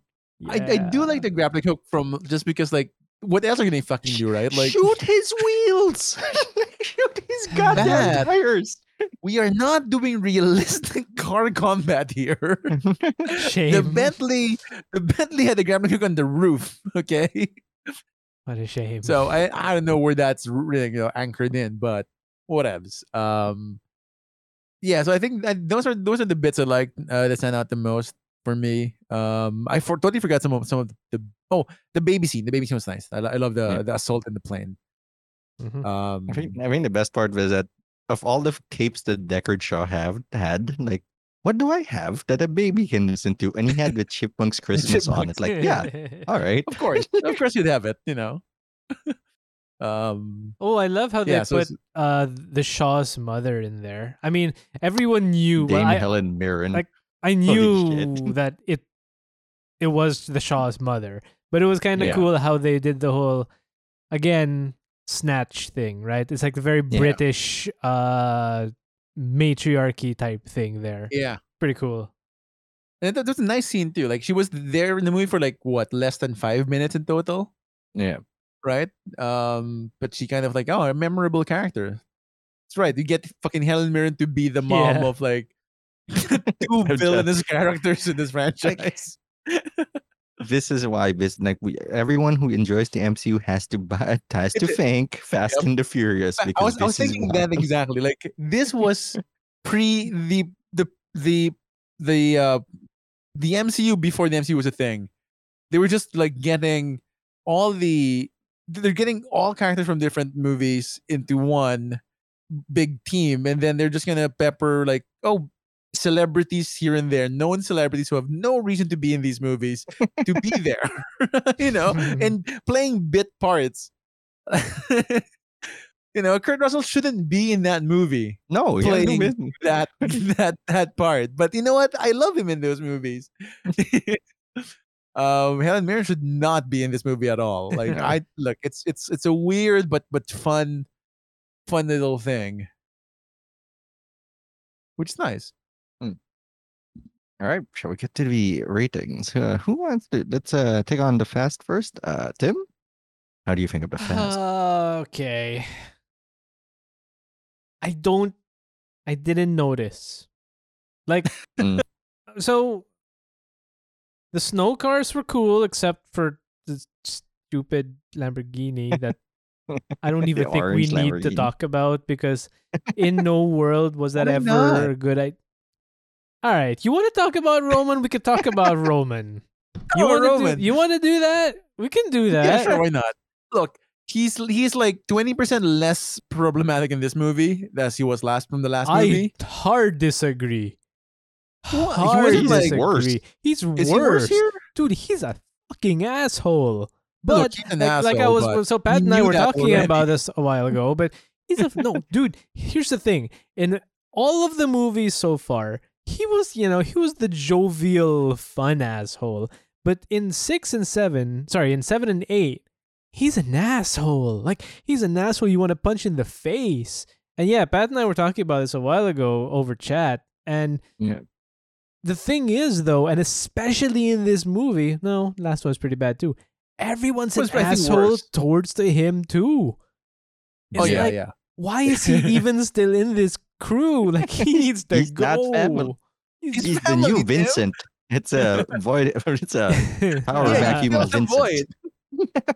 I, I do like the grappling hook from just because like what else are they fucking do, right? Like shoot his wheels. shoot his goddamn Bad. tires. We are not doing realistic car combat here. Shame. the Bentley the Bentley had the grappling hook on the roof, okay? What a shame. So I I don't know where that's really you know anchored in, but whatevs. Um yeah, so I think that those are those are the bits I like uh, that stand out the most for me. Um I for, totally forgot some of some of the oh the baby scene. The baby scene was nice. I, I love the Yeah. the assault in the plane. Mhm. Um I think, I think the best part was that of all the capes that Deckard Shaw have had, like, what do I have that a baby can listen to? And he had the Chipmunks Christmas on it. Like, yeah, all right. of course, of course you'd have it, you know. um Oh, I love how they Yeah, so put it's- uh the Shaw's mother in there. I mean, everyone knew. well, Dame I, Helen Mirren. like, I knew that it it was the Shaw's mother, but it was kind of Yeah. cool how they did the whole again snatch thing, right? It's like the very Yeah. British uh matriarchy type thing there. yeah. Pretty cool. And that was a nice scene too. Like she was there in the movie for like what less than five minutes in total, Yeah. right? Um, but she kind of like oh a memorable character. That's right. You get fucking Helen Mirren to be the mom Yeah. of like two Of villainous characters in this franchise. This is why this like we everyone who enjoys the MCU has to buy has to thank Fast and the Furious I because was, I was this is thinking that exactly. Like this was pre the the the the uh the MCU before the MCU was a thing. They were just like getting all the they're getting all characters from different movies into one big team and then they're just gonna pepper like oh celebrities here and there known celebrities who have no reason to be in these movies to be there you know and playing bit parts. You know kurt russell shouldn't be in that movie no, yeah, no playing that that that part. But you know what? I love him in those movies. Um helen mirren should not be in this movie at all. Like i look it's it's it's a weird but but fun fun little thing. Which is nice All right, shall we get to the ratings? Uh, who wants to? Let's uh take on the fast first. Uh, Tim, how do you think of the fast? okay. I don't. I didn't notice. Like, Mm. so the snow cars were cool, except for the stupid Lamborghini that I don't even think we need to talk about because in no world was that ever not? a good idea. All right, you want to talk about Roman? We could talk about Roman. You Oh, want to Roman. do? You want to do that? We can do that. yeah sure why not look he's he's like 20% less problematic in this movie as he was last from the last I movie hard disagree. What? He Hard wasn't, like, disagree. worse. He's is worse, he worse here dude. He's a fucking asshole. Look, But he's an like, like I was, but so Pat we and I were talking already. about this a while ago. But he's a no, dude. Here's the thing: in all of the movies so far, he was, you know, he was the jovial, fun asshole. But in six and seven, sorry, in seven and eight, he's an asshole. Like he's an asshole you want to punch in the face. And yeah, Pat and I were talking about this a while ago over chat. And Yeah. the thing is, though, and especially in this movie, no, last one's pretty bad too. Everyone's an Was, I think, asshole towards to him too. oh yeah like, yeah Why is he even still in this crew? Like he needs to He's go. family. He's He's the new Tim. Vincent. It's a void. It's a power Yeah. vacuum of Vincent. void.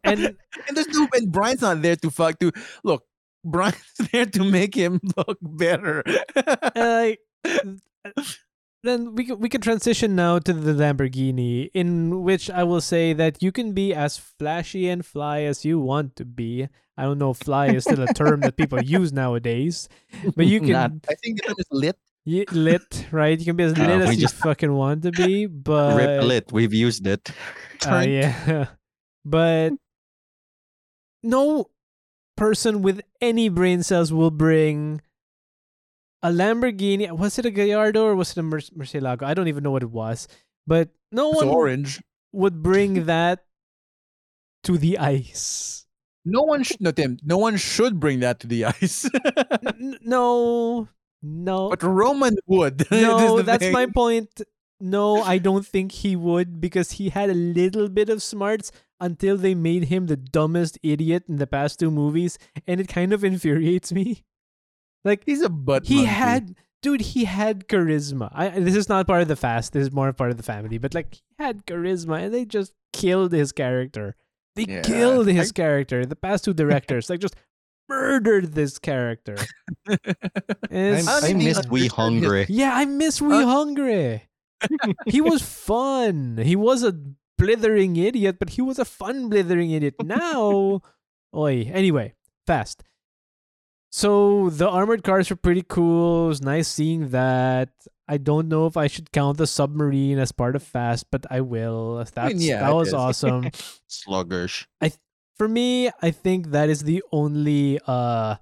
and and there's no and Brian's not there to fuck to look. Brian's there to make him look better. uh, like then we could, we could transition now to the Lamborghini, in which I will say that you can be as flashy and fly as you want to be. I don't know if fly is still a term that people use nowadays, but you can Not I think the term is lit. y- lit, right? You can be as Uh, lit we as you just- fucking want to be, but Rip lit. We've used it. Uh, yeah. But no person with any brain cells will bring a Lamborghini. Was it a Gallardo or was it a Mer- Murcielago? I don't even know what it was. But no It's one orange. would bring that to the ice. No one should no Tim. No one should bring that to the ice. N- no, no, but Roman would. No. That's my point. No, I don't think he would because he had a little bit of smarts until they made him the dumbest idiot in the past two movies, and it kind of infuriates me. Like He's a butt. he monkey. had, dude, he had charisma. I this is not part of the fast. This is more part of the family. But like he had charisma, and they just killed his character. They Yeah, killed I- his character. The past two directors like just murdered this character. I I miss We Hungry. yeah, I miss We Uh, Hungry. he was fun. He was a blithering idiot, but he was a fun blithering idiot. Now, oi. Anyway, fast. So the armored cars were pretty cool. It was nice seeing that. I don't know if I should count the submarine as part of fast, but I will. That's yeah, that was is. awesome. Sluggish. For me, I think that is the only uh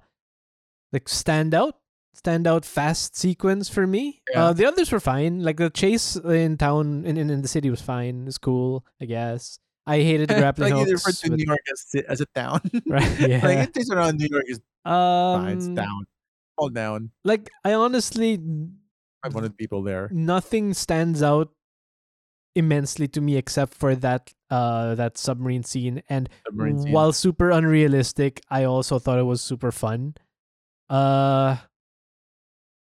like standout standout fast sequence for me. Yeah. Uh, the others were fine. Like the chase in town in, in, in the city was fine. It's cool, I guess. I hated the grappling like hooks. to but- New York as, as a town. right? Yeah. like it takes around New York is um, fine. It's down. All down. Like I honestly 500 people there. nothing stands out immensely to me except for that uh that submarine scene and Submarine scene. while super unrealistic i also thought it was super fun uh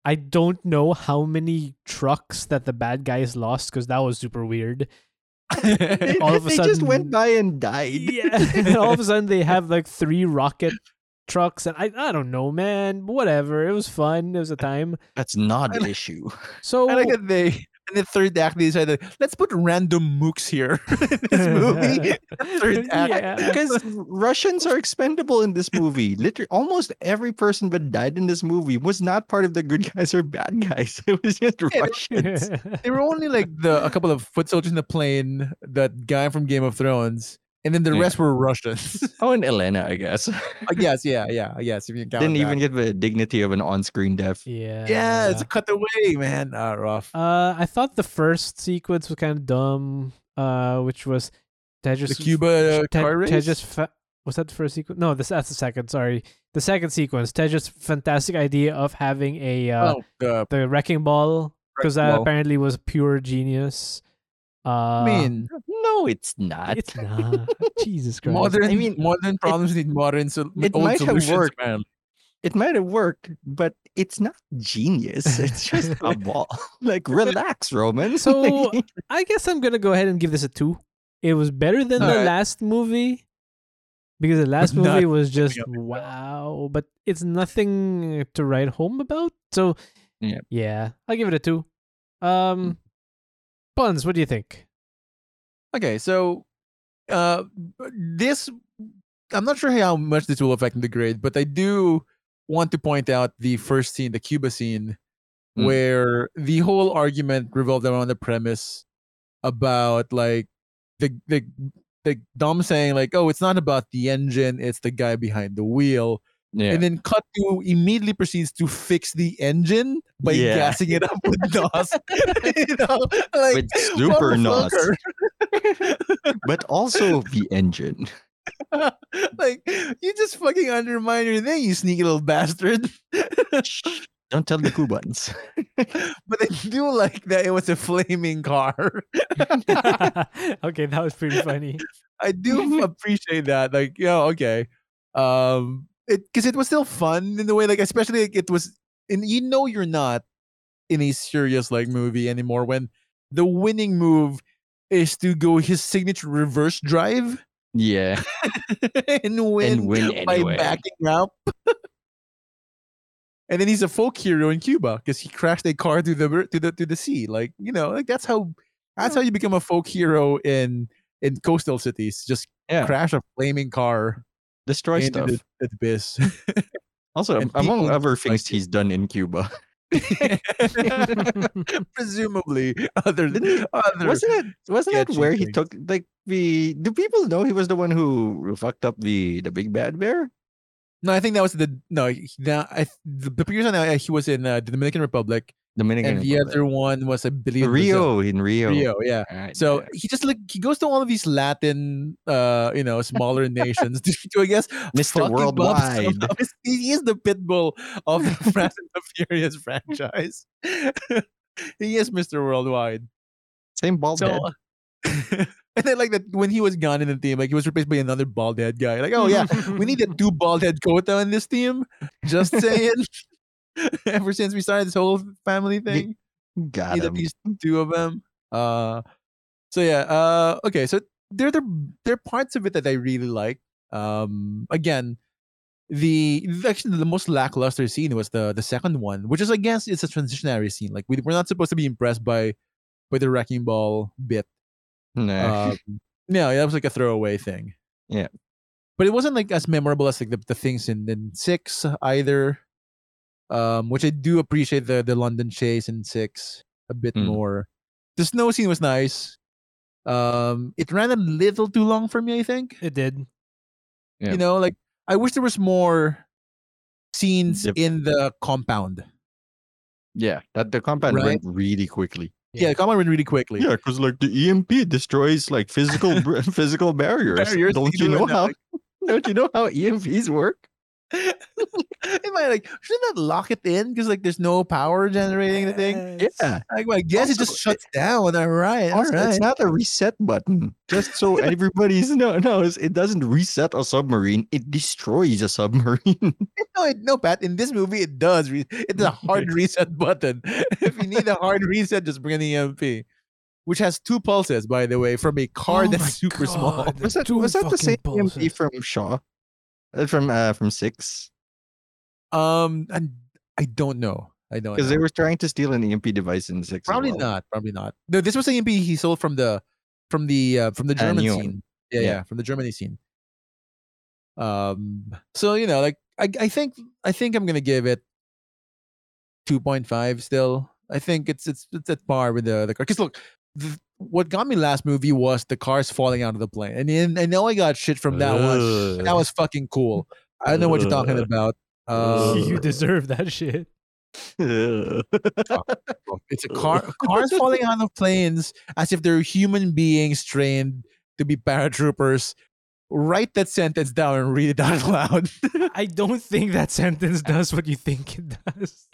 i don't know how many trucks that the bad guys lost because that was super weird all of a they just went by and died. yeah and all of a sudden they have like three rocket trucks and i i don't know man whatever it was fun it was a time That's not an issue. so I like that they in the third act they decided let's put random mooks here in this movie. third act. Yeah. Because Russians are expendable in this movie. Literally, almost every person that died in this movie was not part of the good guys or bad guys. It was just Yeah, Russians. They were only like the a couple of foot soldiers in the plane, that guy from Game of Thrones, and then the Yeah. rest were Russians. Oh, and Elena, I guess. I guess, yeah, yeah, yes. If you count Didn't even get the dignity of an on-screen death. yeah Yeah, it's a cutaway, man. Uh, rough. Uh, I thought the first sequence was kind of dumb. Uh, which was Tetris. the Cuba uh, Te- car race. Tetris fa- was that the first sequence? No, this that's the second. Sorry, the second sequence. Tetris' fantastic idea of having a uh, oh, the the wrecking ball because that Wrecking ball. apparently was pure genius. Uh, I mean, No, it's not. it's not. Jesus Christ. modern. I mean, modern problems need modern. So, it old might have worked. man. it might have worked, but it's not genius. It's just a ball. Like, relax, Roman. So- I guess I'm gonna go ahead and give this a two. It was better than the Alright. last movie because the last Not movie was just wow, but it's nothing to write home about. So Yeah. yeah, I'll give it a two. Um, Buns, what do you think? Okay, so uh this I'm not sure how much this will affect the grade, but I do want to point out the first scene, the Cuba scene, Mm. where the whole argument revolved around the premise about like the the the Dom saying like, oh, it's not about the engine, it's the guy behind the wheel. Yeah. And then cut to immediately proceeds to fix the engine by Yeah. gassing it up with NOS. you know, like With super NOS. but also the engine. like you just fucking undermine your thing, you sneaky little bastard. Don't tell the Cubans. but I do like that it was a flaming car. okay, that was pretty funny. I do appreciate that. Like, yeah, okay. Um it because it was still fun in the way, like especially like, it was and you know you're not in a serious like movie anymore when the winning move is to go his signature reverse drive Yeah. and win, And win by anyway. backing up. and then he's a folk hero in Cuba because he crashed a car to the ver- to the to the sea. Like you know, like that's how that's how you become a folk hero in in coastal cities. Just Yeah. crash a flaming car Destroy into stuff. the, the. Also, and among people other things it. he's done in Cuba. Presumably, other Didn't other wasn't it wasn't it where he took like the do people know he was the one who fucked up the the big bad bear? No, I think that was the no. That I the, the previous one uh, he was in uh, the Dominican Republic, Dominican and the Republic. other one was I believe. Rio in Rio. Rio, yeah. Alright, So yeah. he just like he goes to all of these Latin, uh, you know, smaller nations to, I guess Mr. Worldwide. some of his- He is the Pitbull of the Fast and the Furious franchise. he is Mr. Worldwide. same bald head. And then like that when he was gone in the team, like he was replaced by another bald head guy. Like, oh yeah, we need a two bald head quota in this team. Just saying. Ever since we started this whole family thing Got need at least two of them. Uh, so yeah. Uh, okay. So there, there, there are parts of it that I really like. Um, again, the the- actually the most lackluster scene was the the second one, which is I guess it's a transitionary scene. Like we we're not supposed to be impressed by by the wrecking ball bit. Nah. Um, no, that was like a throwaway thing. Yeah. But it wasn't like as memorable as like the, the things in, in six either. Um, which I do appreciate the the London chase in six a bit Mm. more. The snow scene was nice. Um, it ran a little too long for me, I think. it did. Yeah. You know, like I wish there was more scenes Yep. in the compound. yeah, that the compound Right. went really quickly. Yeah, the compound ran really quickly. Yeah, because like the EMP destroys like physical br- physical barriers. Barriers, Don't you you know how? like- Don't you know how EMPs work? Am I like shouldn't that lock it in because like there's no power generating the thing? Yeah. Like, well, I guess it just shuts down. All right, all Also, right. It's not a reset button. Just so everybody's no knows, it doesn't reset a submarine. It destroys a submarine. No, it, no, Pat. In this movie, it does. Re- it's a hard reset button. if you need a hard reset, just bring an EMP, which has two pulses, by the way, from a car Oh that's my super small. God. was that was that the same fucking EMP from Shaw? Uh, From uh from six? Um, and I don't know. I don't know. Because they were trying to steal an EMP device in six. probably well. not. Probably not. No, this was an EMP he sold from the from the uh, from the German scene. Yeah, yeah, Yeah. from the Germany scene. Um. So you know, like I, I think I think I'm gonna give it two point five. Still, I think it's it's it's at par with the the car. Because look, the, what got me last movie was the cars falling out of the plane, and then, I know I got shit from that one. That was fucking cool. I don't know what you're talking about. Uh, you deserve that shit. It's a car cars falling out of planes as if they're human beings trained to be paratroopers. Write that sentence down and read it out loud. I don't think that sentence does what you think it does.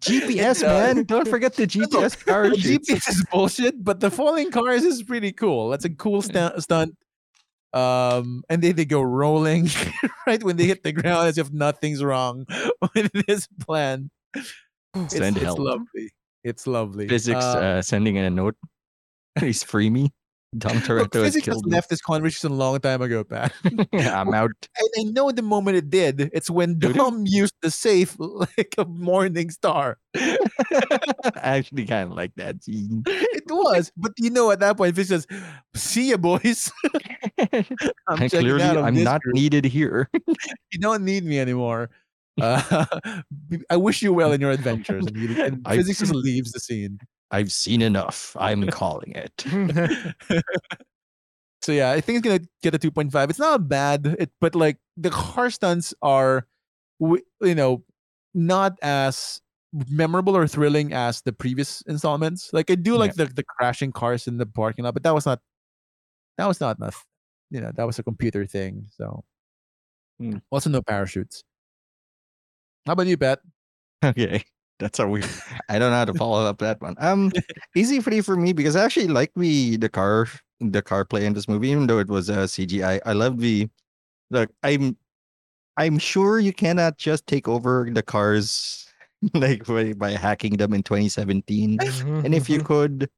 GPS, man. Don't forget the GPS the. GPS is bullshit, but the falling cars is pretty cool. That's a cool stu- stunt. Um, and then they go rolling right when they hit the ground as if nothing's wrong with this plan. It's, Send it's help. lovely. It's lovely. Physics Uh, uh, sending in a note. Please free me. Dom Toretto has physics has left this conversation a long time ago, Pat. I'm out. And I know the moment it did. It's when? Dom used the safe like a morning star. I actually kind of like that scene. It was, but you know, at that point, Fish says, "See ya, boys. I'm clearly, I'm not group. needed here. You don't need me anymore. Uh, I wish you well in your adventures." And, he, and Physics just leaves the scene. I've seen enough. I'm calling it. So yeah, I think it's gonna get a two point five. It's not bad, it, but like the car stunts are, you know, not as memorable or thrilling as the previous installments. Like I do like the the crashing cars in the parking lot, but that was not, that was not enough. You know, that was a computer thing. So Hmm. also no parachutes. How about you, Pat? Okay. That's how we I don't know how to follow up that one. Um easy free for me because I actually like the the car the car play in this movie, even though it was a CGI. I love the look, I'm I'm sure you cannot just take over the cars like by, by hacking them in 2017. and if you could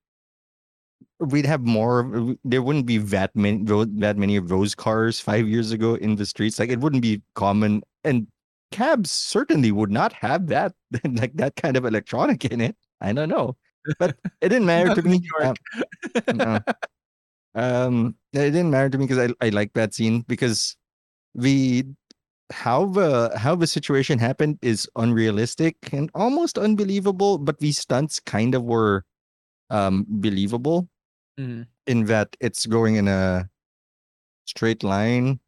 we'd have more there wouldn't be that many that many of those cars five years ago in the streets like it wouldn't be common and cabs certainly would not have that like that kind of electronic in it i don't know but it didn't matter to me um, no. um it didn't matter to me because i i like that scene because the how the how the situation happened is unrealistic and almost unbelievable but these stunts kind of were um believable Mhm. in that it's going in a straight line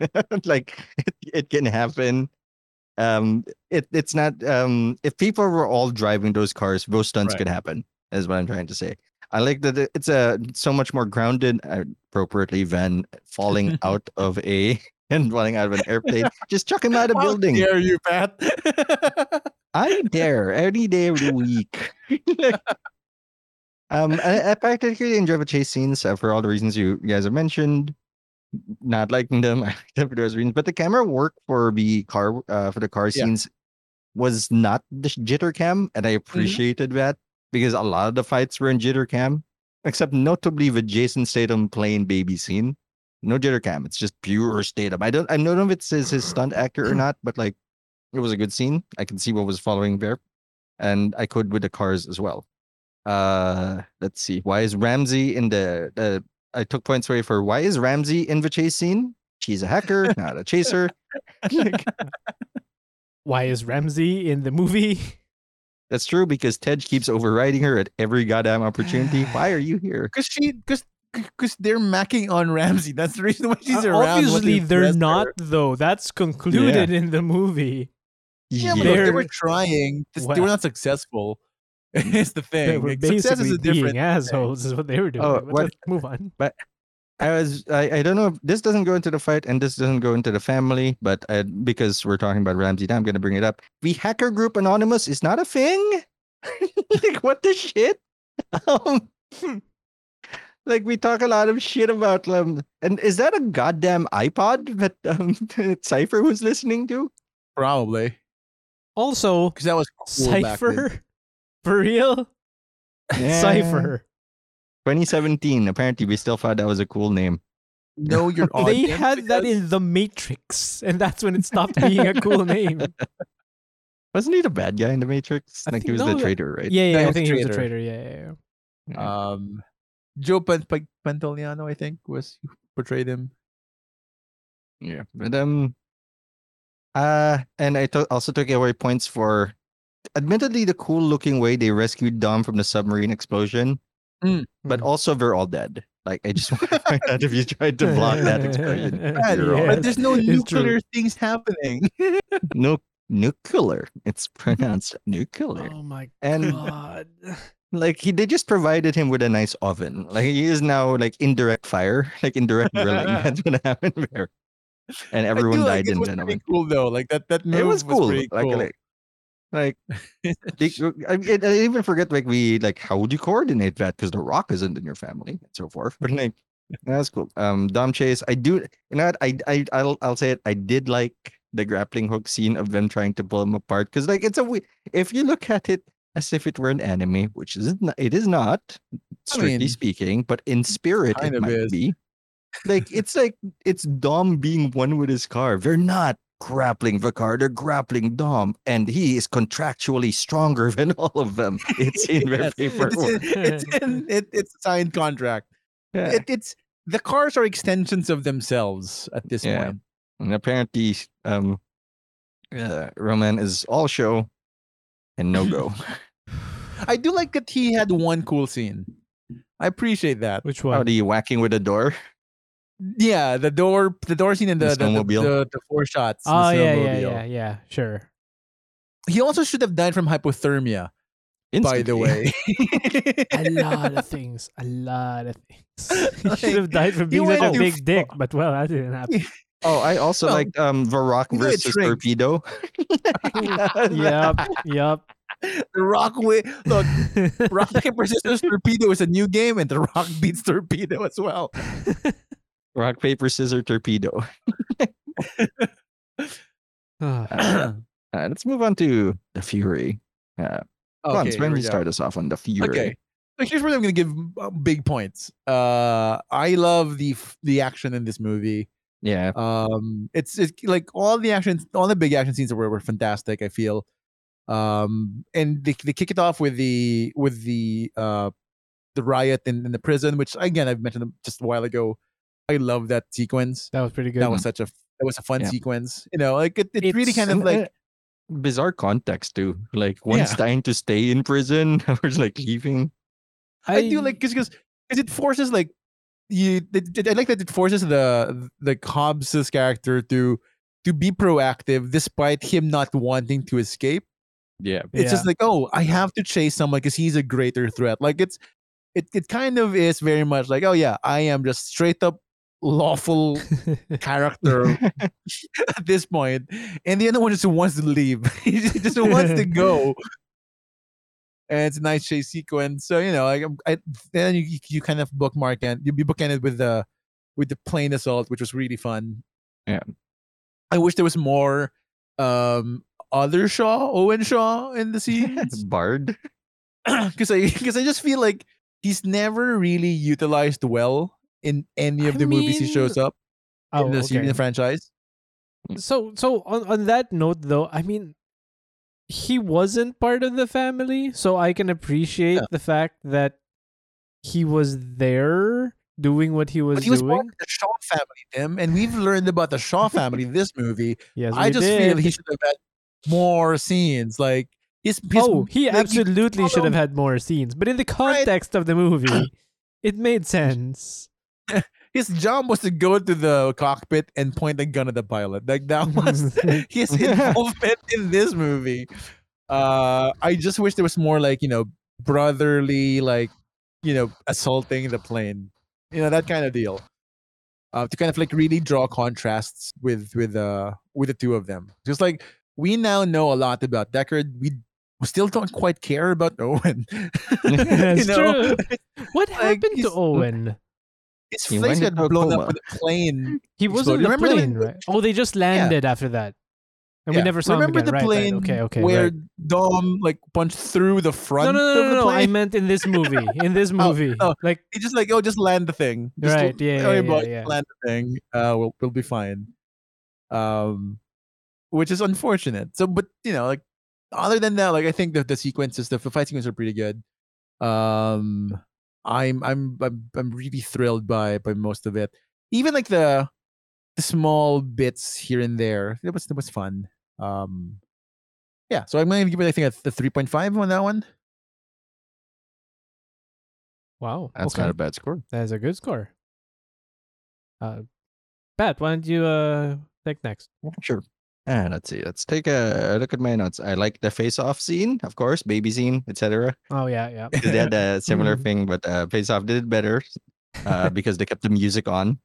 like it, it can happen um it it's not um if people were all driving those cars those stunts Right. could happen is what i'm trying to say i like that it's a so much more grounded appropriately than falling out of a and falling out of an airplane just chuck him out of How building dare you, Pat? I dare any day of the week. um, I, I particularly enjoy the chase scenes uh, for all the reasons you guys have mentioned. Not liking them I like them for those reasons, but the camera work for the car uh, for the car Yeah. scenes was not the jitter cam, and I appreciated that because a lot of the fights were in jitter cam, except notably the Jason Statham playing baby scene. No jitter cam. It's just pure Statham. I don't. I don't know if it's his, his stunt actor or not, but like it was a good scene. I can see what was following there, and I could with the cars as well. Uh, let's see. Why is Ramsey in the? the I took points away for why is Ramsey in the chase scene? She's a hacker, not a chaser. Like, Why is Ramsey in the movie? That's true because Tej keeps overriding her at every goddamn opportunity. Why are you here? Because she, because because they're macking on Ramsey. That's the reason why she's Uh, around. Obviously, they're not her. though. That's concluded in the movie. Yeah, but Yeah. look, they were trying. This- They were not successful. It's the thing. They were Like, success is basically a different. being assholes, is what they were doing. Oh, but what- move on. But I was I, I don't know if this doesn't go into the fight and this doesn't go into the family, but I, because we're talking about Ramsey now, I'm gonna bring it up. The hacker group anonymous is not a thing. like what the shit? Um, like we talk a lot of shit about them, and is that a goddamn iPod that um, Cipher was listening to? Probably Also, because that was cool back then. Cipher? For real? Yeah. Cipher. 2017. Apparently, we still thought that was a cool name. Know your They audience. had that in The Matrix, and that's when it stopped being a cool name. Wasn't he the bad guy in the Matrix? I like he think- was no, the that- traitor, right? Yeah, yeah, he I was think he was a traitor. traitor. Yeah, yeah, yeah. um Joe Pan- Pan- Pantoliano, I think, was portrayed him. Yeah, but um, uh, and I to- also took away points for, admittedly, the cool looking way they rescued Dom from the submarine explosion, Mm, but Mm. also they're all dead. Like I just want to find out if you tried to block that explosion, Yeah, Yes, but there's no it's true. nuclear things happening. no nuclear. It's pronounced nuclear. Oh my And god. like he, they just provided him with a nice oven. Like he is now like indirect fire, like indirect grilling. That's what happened there. And I everyone do like died it in was pretty oven. cool though. Like that that move it was cool. pretty cool. like, like, they, I, I I even forget like we like how would you coordinate that because the Rock isn't in your family and so forth. But like that's cool. Um, Dom Chase, I do. You know what? I I I'll I'll say it. I did like the grappling hook scene of them trying to pull him apart because like it's a we- if you look at it as if it were an anime, which is not, it is not strictly mean, speaking, but in spirit it might is. be. Like it's like it's Dom being one with his car. They're not grappling the car, they're grappling Dom, and he is contractually stronger than all of them. It's in their Yes, paperwork. It's in, it's, in it, it's a signed contract. Yeah. It, it's the cars are extensions of themselves at this Yeah. point. And apparently, um, uh, Roman is all show and no go. I do like that he had one cool scene. I appreciate that. Which one? How one? the whacking with a door? Yeah, the door, the door scene and The the the, the, the, the four shots. Oh yeah, yeah, yeah, yeah. Sure. He also should have died from hypothermia. By the way, A lot of things. A lot of things. he Like, should have died from being such a went too big dick, but well, that didn't happen. Oh, I also Well, liked um The Rock you know it versus. Torpedo. yep, yep. the Rock way. Look, Rock Paper Scissors Torpedo is a new game, and the Rock beats Torpedo as well. Rock, paper, scissors, torpedo. Uh, let's move on to the Fury. Uh, Okay, Sven, we start us off on the Fury. Okay. So here's where I'm going to give uh, big points. Uh, I love the the action in this movie. Yeah. Um, it's it's like all the action, all the big action scenes were, were fantastic. I feel, um, and they, they kick it off with the with the uh the riot in, in the prison, which again I've mentioned just a while ago. I love that sequence. that was pretty good. That was such a that was a fun Yeah. sequence. You know, like it, it really kind of like uh, bizarre context too. Like one's Yeah. dying to stay in prison, others like leaving. I, do like because because it forces like you. It, it- I like that it forces the the Hobbs's character to to be proactive despite him not wanting to escape. Yeah. It's just like, oh, I have to chase someone because he's a greater threat. Like it's it it kind of is very much like, oh yeah, I am just straight up lawful character at this point, and the other one just wants to leave. he just wants to go. And it's a nice chase sequence. So you know, like um, I, then you you- you kind of bookmark and you be bookended with the with the plane assault, which was really fun. Yeah. I wish there was more um other Shaw, Owen Shaw in the scenes Bard. because I because I just feel like he's never really utilized well in any of I the movies he shows up oh, in the, oh, se- in the franchise. Mm. So so on, on that note though, I mean he wasn't part of the family, so I can appreciate Yeah. the fact that he was there doing what he was But he was doing. part of the Shaw family, Tim, and we've learned about the Shaw family in this movie. yes, I just did. feel he should have had more scenes. Like his, his oh, he like, you absolutely should have had more scenes, but in the context of the movie, it made sense. his job was to go to the cockpit and point a gun at the pilot. Like that was his involvement in this movie. Uh, I just wish there was more like you know brotherly, like you know assaulting the plane, you know that kind of deal. uh, to kind of like really draw contrasts with with uh with the two of them. Just like we now know a lot about Deckard, we we still don't quite care about Owen. That's You know? true. What Like, happened to Owen? His He face went got into a blown up with a plane. He was on exploded. the Remember the- plane, right? Oh, they just landed after that, and we never saw Remember him again. the right, plane right. Okay, okay. where right. Dom like punched through the front No, no, of no, the no, no. I meant in this movie. In this movie, oh. like He just like, oh, just land the thing. Just Right, l- yeah, sorry, yeah, yeah, yeah. land the thing. Uh, we'll we'll be fine. Um, which is unfortunate. So, but you know, like other than that, like I think the the sequences, the, the fight sequences are pretty good. Um, I'm I'm I'm I'm really thrilled by by most of it. Even like the the small bits here and there. It was it was fun. Um, yeah. So I'm gonna give it I think a, the three point five on that one. wow. That's okay. not a bad score. That's a good score. Uh, Pat, why don't you uh take next? Sure. Ah, let's see. Let's take a look at my notes. I like the face-off scene, of course, baby scene, etc. Oh yeah, yeah. They had a similar Mhm. thing, but uh, face-off did it better uh, because they kept the music on,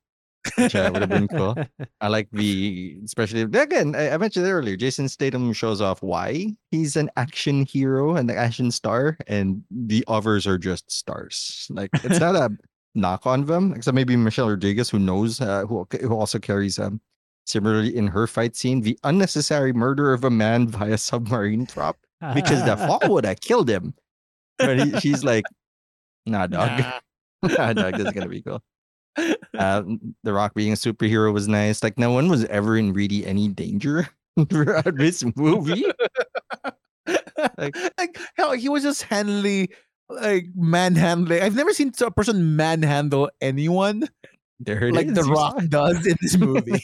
which uh, would have been cool. I like the especially again. I, I mentioned earlier. Jason Statham shows off why he's an action hero and an action star, and the others are just stars. Like it's not a knock on them, except maybe Michelle Rodriguez, who knows, uh, who who also carries um similarly in her fight scene the unnecessary murder of a man via submarine prop because the fall would have killed him. But he, she's like, nah, dog. Nah, dog, this is gonna be cool. Uh, the Rock being a superhero was nice. Like no one was ever in really any danger throughout this movie. like, like hell, he was just handling like manhandling. I've never seen a person manhandle anyone There it like is, The Rock does in this movie.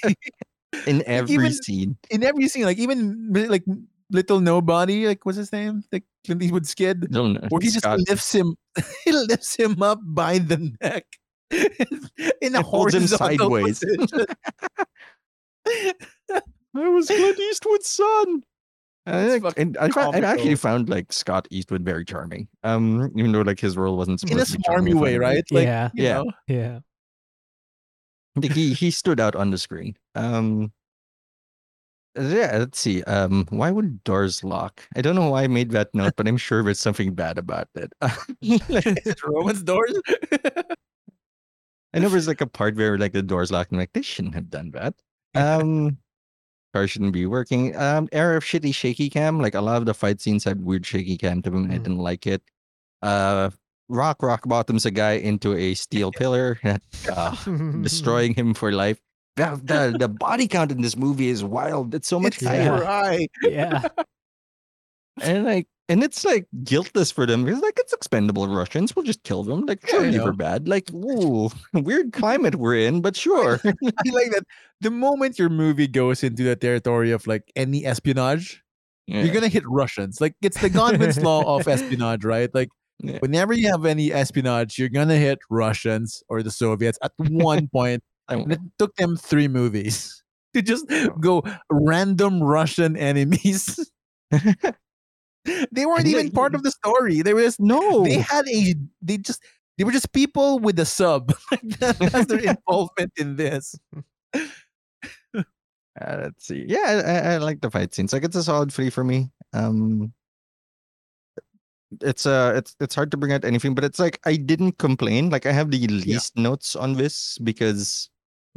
In every even- scene. in every scene, like even like little nobody, like what's his name, like Clint Eastwood's kid, No, no, where he just Scott lifts him, he lifts him up by the neck in a And holds him horizontal sideways. position. I was Clint Eastwood's son. And I, It's think- fucking and I, I actually found like Scott Eastwood very charming. Um, even though like his role wasn't in a to be charming smarmy way, front of me. right? Like, Yeah. you Yeah. know, yeah. He he stood out on the screen. Um, yeah. Let's see. Um, why would doors lock? I don't know why I made that note, but I'm sure there's something bad about it. Roman's doors. I know there's like a part where like the doors locked. I'm like, they shouldn't have done that. Um, car shouldn't be working. Um, era of shitty shaky cam. Like a lot of the fight scenes had weird shaky cam to them. and I Mm. didn't like it. Uh, Rock Rock bottoms a guy into a steel pillar, uh, destroying him for life. The, the the body count in this movie is wild. It's so much it's higher. super high. yeah. and like and it's like guiltless for them because like it's expendable Russians. We'll just kill them. Like Yeah, sure, I you were bad. Like ooh, weird climate we're in, but sure. I like that. The moment your movie goes into the territory of like any espionage, Yeah, you're gonna hit Russians. Like it's the Godwin's law of espionage, right? Like yeah. whenever you have any espionage, you're gonna hit Russians or the Soviets at one point. And it took them three movies to just go random Russian enemies. they weren't even part of the story. They were just no. they had a they just they were just people with a sub. That, that's their involvement in this. Uh, let's see. Yeah, I, I, I like the fight scenes. Like it's a solid three for me. Um, it's uh, it's it's hard to bring out anything, but it's like I didn't complain. Like I have the least notes on this because,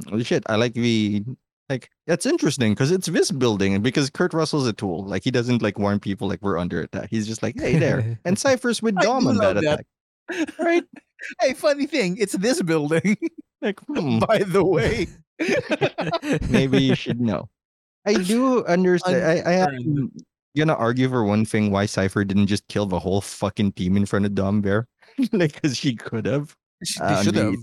holy shit, I like the like that's interesting because it's this building and because Kurt Russell's a tool. Like he doesn't like warn people like we're under attack. He's just like, hey there, and Cypher's with Dom do on that that. attack. Right? Hey, funny thing, it's this building, Like, hmm, by the way. maybe you should know. I do understand. I, I Unearned. Gonna argue for one thing why Cypher didn't just kill the whole fucking team in front of Dom Bear. like, because she could have. Sh- Uh, They should have.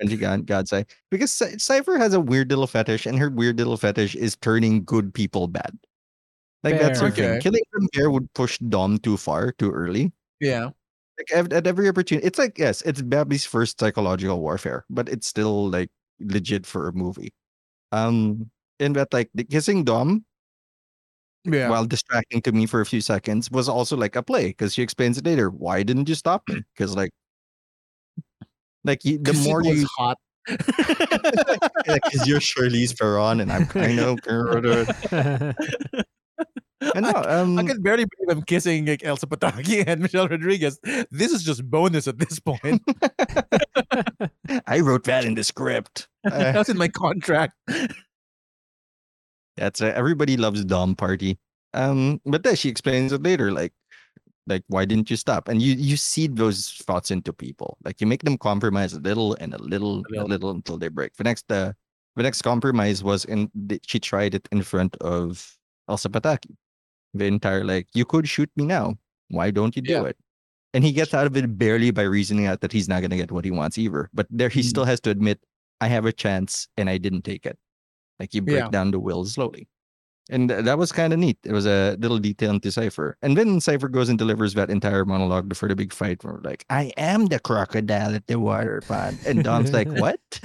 And she got God's eye. Because Cy- Cypher has a weird little fetish, and her weird little fetish is turning good people bad. Like, that's her Fair. thing. Okay. Killing them Bear would push Dom too far, too early. Yeah. Like, at, at every opportunity. It's like, yes, it's Babby's first psychological warfare, but it's still, like, legit for a movie. Um, in that, like, the kissing Dom Yeah. while distracting to me for a few seconds was also like a play because she explains it later. Why didn't you stop me? Because like, like you, the more you hot. Because you're Charlize Theron and I'm kind of. I know. Um, I can barely believe I'm kissing like Elsa Pataky and Michelle Rodriguez. This is just bonus at this point. I wrote that in the script. Uh, That's in my contract. That's uh, everybody loves Dom party. Um, but then she explains it later, like, like why didn't you stop? And you you seed those thoughts into people. Like you make them compromise a little and a little, a little. until they break. The next, uh, the next compromise was in the, she tried it in front of Elsa Pataky. The entire like, you could shoot me now. Why don't you do Yeah. it? And he gets out of it barely by reasoning out that he's not gonna get what he wants either. But there, he Mm. still has to admit, I have a chance and I didn't take it. Like you break Yeah. down the will slowly. And th- that was kind of neat. It was a little detail into Cypher. And then Cypher goes and delivers that entire monologue before the big fight where like, I am the crocodile at the water pond. And Dom's like, What?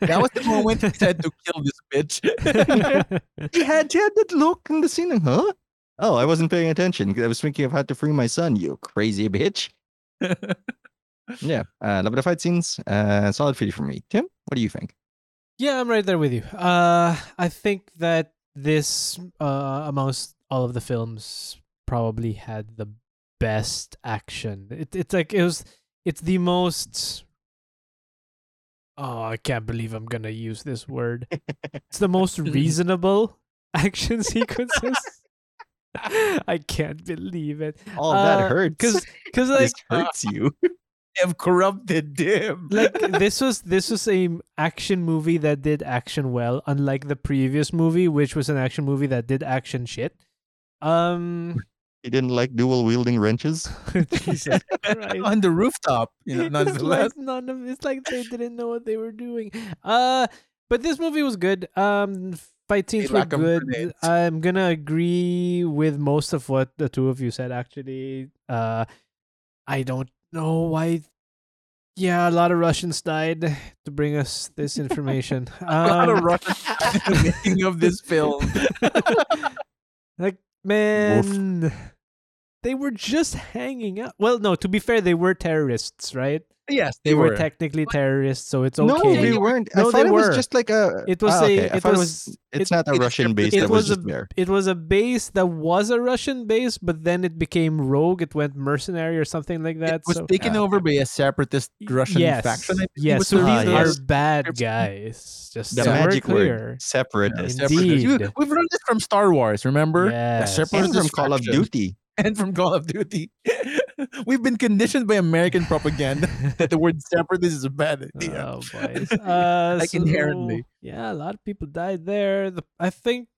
That was the moment he said to kill this bitch. He had, he had that look in the scene. Huh? Oh, I wasn't paying attention I was thinking of how to free my son, you crazy bitch. Yeah. Uh, love the fight scenes. Uh, solid 50 for me. Tim, what do you think? Yeah, I'm right there with you. Uh, I think that this, uh, amongst all of the films, probably had the best action. It, it's like it was. It's the most. Oh, I can't believe I'm gonna use this word. It's the most reasonable action sequences. I can't believe it. Oh, that Uh, hurts. Cause, cause like this hurts you. Have corrupted him. like this was this was a action movie that did action well unlike the previous movie which was an action movie that did action shit um He didn't like dual wielding wrenches. jesus Christ. on the rooftop, you know, it's nonetheless. like none of it's like they didn't know what they were doing uh but this movie was good um fight scenes were good i'm gonna agree with most of what the two of you said actually uh i don't know why yeah a lot of russians died to bring us this information. A lot of um, Russians Russian in the making of this film. like man they were just hanging out. Well no to be fair they were terrorists right Yes, they, were, technically terrorists so it's okay No, they weren't. I thought they it was just like a. It was Ah, a- okay. I it thought was- It's it- not a it's Russian base it that was, was just a- there. it was a base that was a russian base but then it became rogue it went mercenary or something like that It was so taken Ah, over by a separatist Russian yes, faction. Yes With so some these are yes. bad guys just The so magic clear. word, separatist, Yeah. separatists. You- Indeed. We've learned this from Star Wars, remember? Yes. Separatist from Call of. Duty. and from Call of Duty. We've been conditioned by American propaganda that the word separatist is a bad idea. Oh, boys. Uh, Like inherently. Yeah, a lot of people died there. The, I think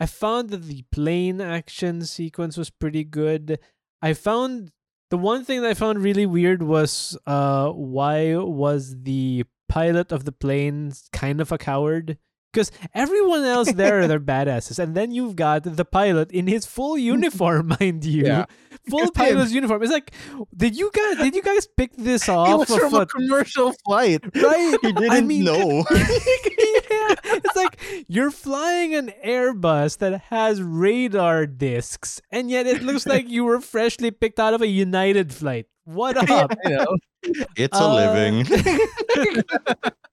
I found that the plane action sequence was pretty good. I found the one thing that I found really weird was uh why was the pilot of the plane kind of a coward? Because everyone else there they're badasses, and then you've got the pilot in his full uniform, mind you, Yeah. full pilot's uniform. It's like, did you guys did you guys pick this off? It was of from a commercial flight. right? He didn't mean- know. yeah, it's like you're flying an Airbus that has radar discs, and yet it looks like you were freshly picked out of a United flight. What up? Know, It's a Uh, living.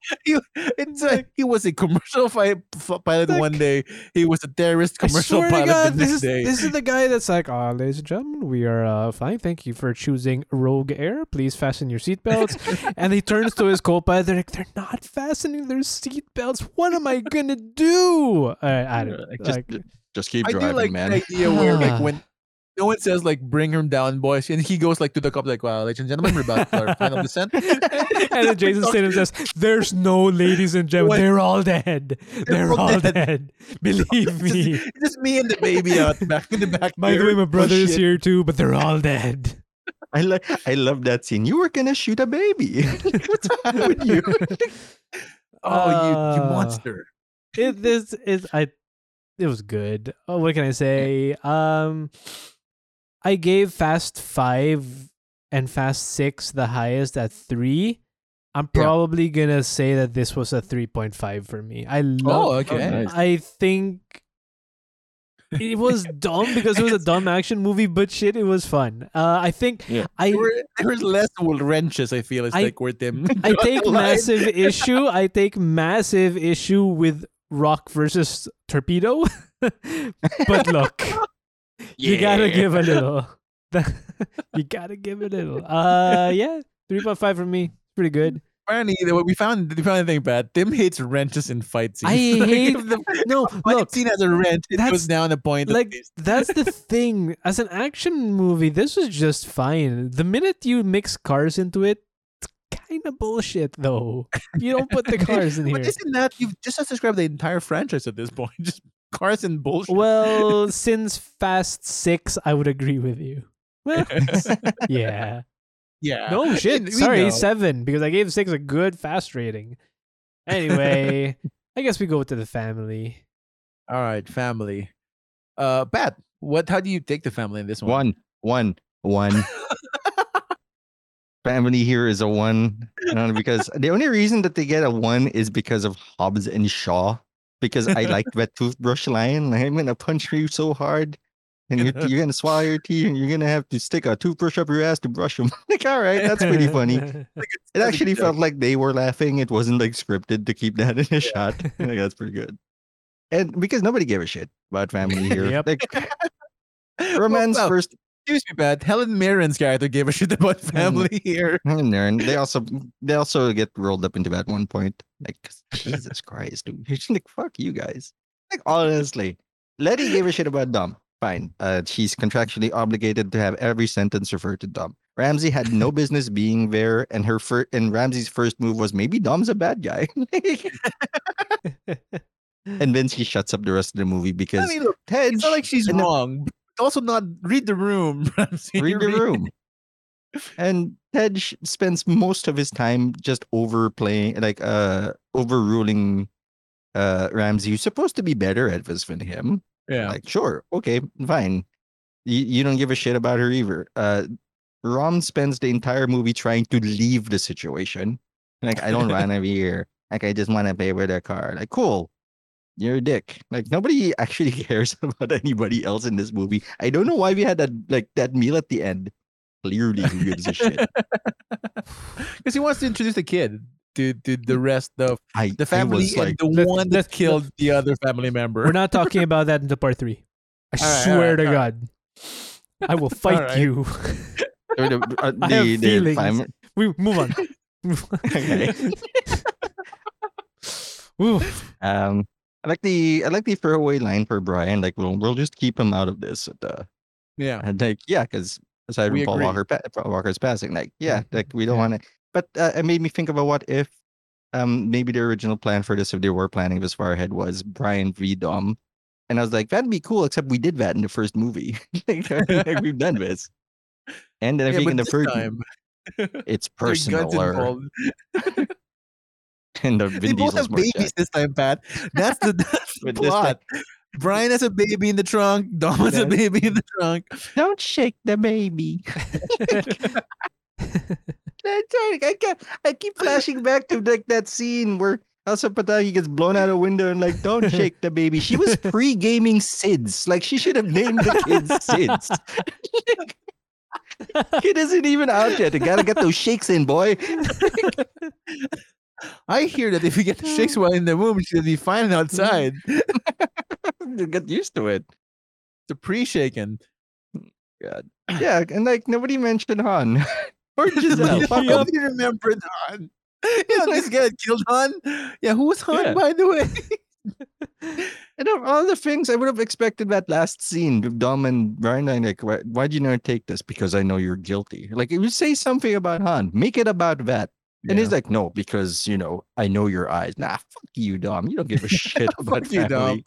he, it's a, he was a commercial fi- f- pilot Like- one day. He was a terrorist commercial pilot God, the this next is day. this is the guy that's like, oh, ladies and gentlemen, we are uh, fine. Thank you for choosing Rogue Air. Please fasten your seatbelts. and he turns to his co-pilot. They're like, they're not fastening their seatbelts. What am I gonna do? Uh, I don't Like, just, like, just keep I do driving, like man. the idea where like when no one says like bring him down, boys, and he goes like to the cop like, "Wow, ladies and gentlemen, we're about to our final descent." and then Jason Statham says, "There's no ladies and gentlemen. What? They're all dead. They're, all all dead." dead. Believe me." just, just me and the baby out back in the back. By the way, my brother is here too, but they're all dead. I like. I love that scene. You were gonna shoot a baby. What's wrong with you? Oh, you you Uh, monster! it this is I it was good. Oh, what can I say? Um I gave Fast 5 and Fast 6 the highest at 3. I'm Yeah. probably going to say that this was a 3.5 for me. I love Oh, okay. nice. I think it was dumb because it was a dumb action movie, but shit, it was fun. Uh, I think Yeah. I There were, there was less wrenches. I feel it's I- like where them. I take massive issue. I take massive issue with Rock versus Torpedo. but look, you gotta give a little. you gotta give a little. Uh, yeah, three point five from me. Pretty good. Apparently, the- we found we found the thing bad. Tim hates wrenches in fight scenes. I Like, hate- if the No, fight look, scene has a wrench. It that's- goes down a point. like that's the thing. As an action movie, this was just fine. The minute you mix cars into it, it's kind of bullshit though. You don't put the cars in here. But here. isn't that you've just described the entire franchise at this point? Just cars and bullshit. Well, since Fast Six, I would agree with you. Well, yeah. yeah. No shit. we Sorry, know. seven because I gave six a good fast rating. Anyway, I guess we go to the family. All right, family. Uh, Pat, what? How do you take the family in this one? One, one, one. Family here is a one, because the only reason that they get a one is because of Hobbs and Shaw. Because I liked that toothbrush line. like, I'm gonna punch you so hard, and you're, you're gonna swallow your teeth, and you're gonna have to stick a toothbrush up your ass to brush them. like, all right, that's pretty funny. It actually felt like they were laughing. It wasn't like scripted to keep that in a shot. I think that's pretty good. And because nobody gave a shit about family here. Yep. Like romance well, first Excuse me, Pat. Helen Mirren's character gave a shit about mm. family here. there, and they also they also get rolled up into that one point. Like Jesus Christ, dude. Like fuck you guys. Like honestly, Letty gave a shit about Dom. Fine. Uh, she's contractually obligated to have every sentence refer to Dom. Ramsey had no business being there, and her first and Ramsey's first move was maybe Dom's a bad guy. and then she shuts up the rest of the movie because I mean, look, Ted it's not like she's wrong. Also, not read the room. Ramsey. read the room. And Tej sh- spends most of his time just overplaying, like uh overruling uh Ramsey, who's supposed to be better at this than him. Yeah. Like, sure, okay, fine. You, you don't give a shit about her either. Uh Rom spends the entire movie trying to leave the situation. Like, I don't want to be here. Like, I just want to pay with a car. Like, cool. You're a dick. Like nobody actually cares about anybody else in this movie. I don't know why we had that like that meal at the end. Clearly, who gives a shit? Because he wants to introduce the kid to, to the rest of I the family and like, the one that killed the other family member. We're not talking about that until part three. I All right, all swear right, to all God. I will fight right. you. or the, uh, I have the feelings. fam- we move on. Okay. Um, I like the I like the throwaway line for Brian. Like, we'll we'll just keep him out of this. And, uh, yeah. and like, yeah, because aside We from Paul agree. Walker, Paul Walker's passing, like, yeah, Mhm. like we don't Yeah. want to. But uh, it made me think about what if, um, maybe the original plan for this, if they were planning this far ahead, was Brian v Dom, and I was like, that'd be cool. Except we did that in the first movie. like, like, we've done this. And then I Yeah, think in the third, time, it's there are guns personal and the They both Diesel's have babies this time, Pat. That's the, that's the With this plot. Brian has a baby in the trunk. Dom has a baby in the trunk. Don't shake the baby. That's right. I, keep, I keep flashing back to like that scene where Elsa Pataky gets blown out a window and like, don't shake the baby. She was pre-gaming SIDS. Like she should have named the kids SIDS. Kid isn't even out yet. You gotta get those shakes in, boy. I hear that if you get the shakes while in the womb, she'll be fine outside. get used to it. The pre-shaken. Mm. God. Yeah, and like nobody mentioned Han. or Giselle. Yeah, Fuck 'em. Nobody remembered Han. Yeah, this guy killed Han. Yeah, who was Han, Yeah. by the way? And of all the things, I would have expected that last scene with Dom and Brian. Like, why, why'd you not take this? Because I know you're guilty. Like, if you say something about Han, make it about that. And he's like, no, because, you know, I know your eyes. Nah, fuck you, Dom. You don't give a shit about Fuck you, Dom.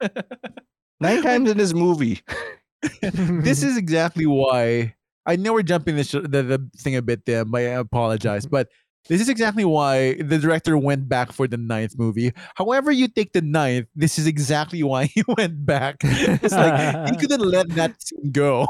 Nine times in this movie. this is exactly why I know we're jumping the, sh- the the thing a bit there. but I apologize, mm-hmm. but this is exactly why the director went back for the ninth movie. However, you take the ninth, this is exactly why he went back. It's like he couldn't let that scene go.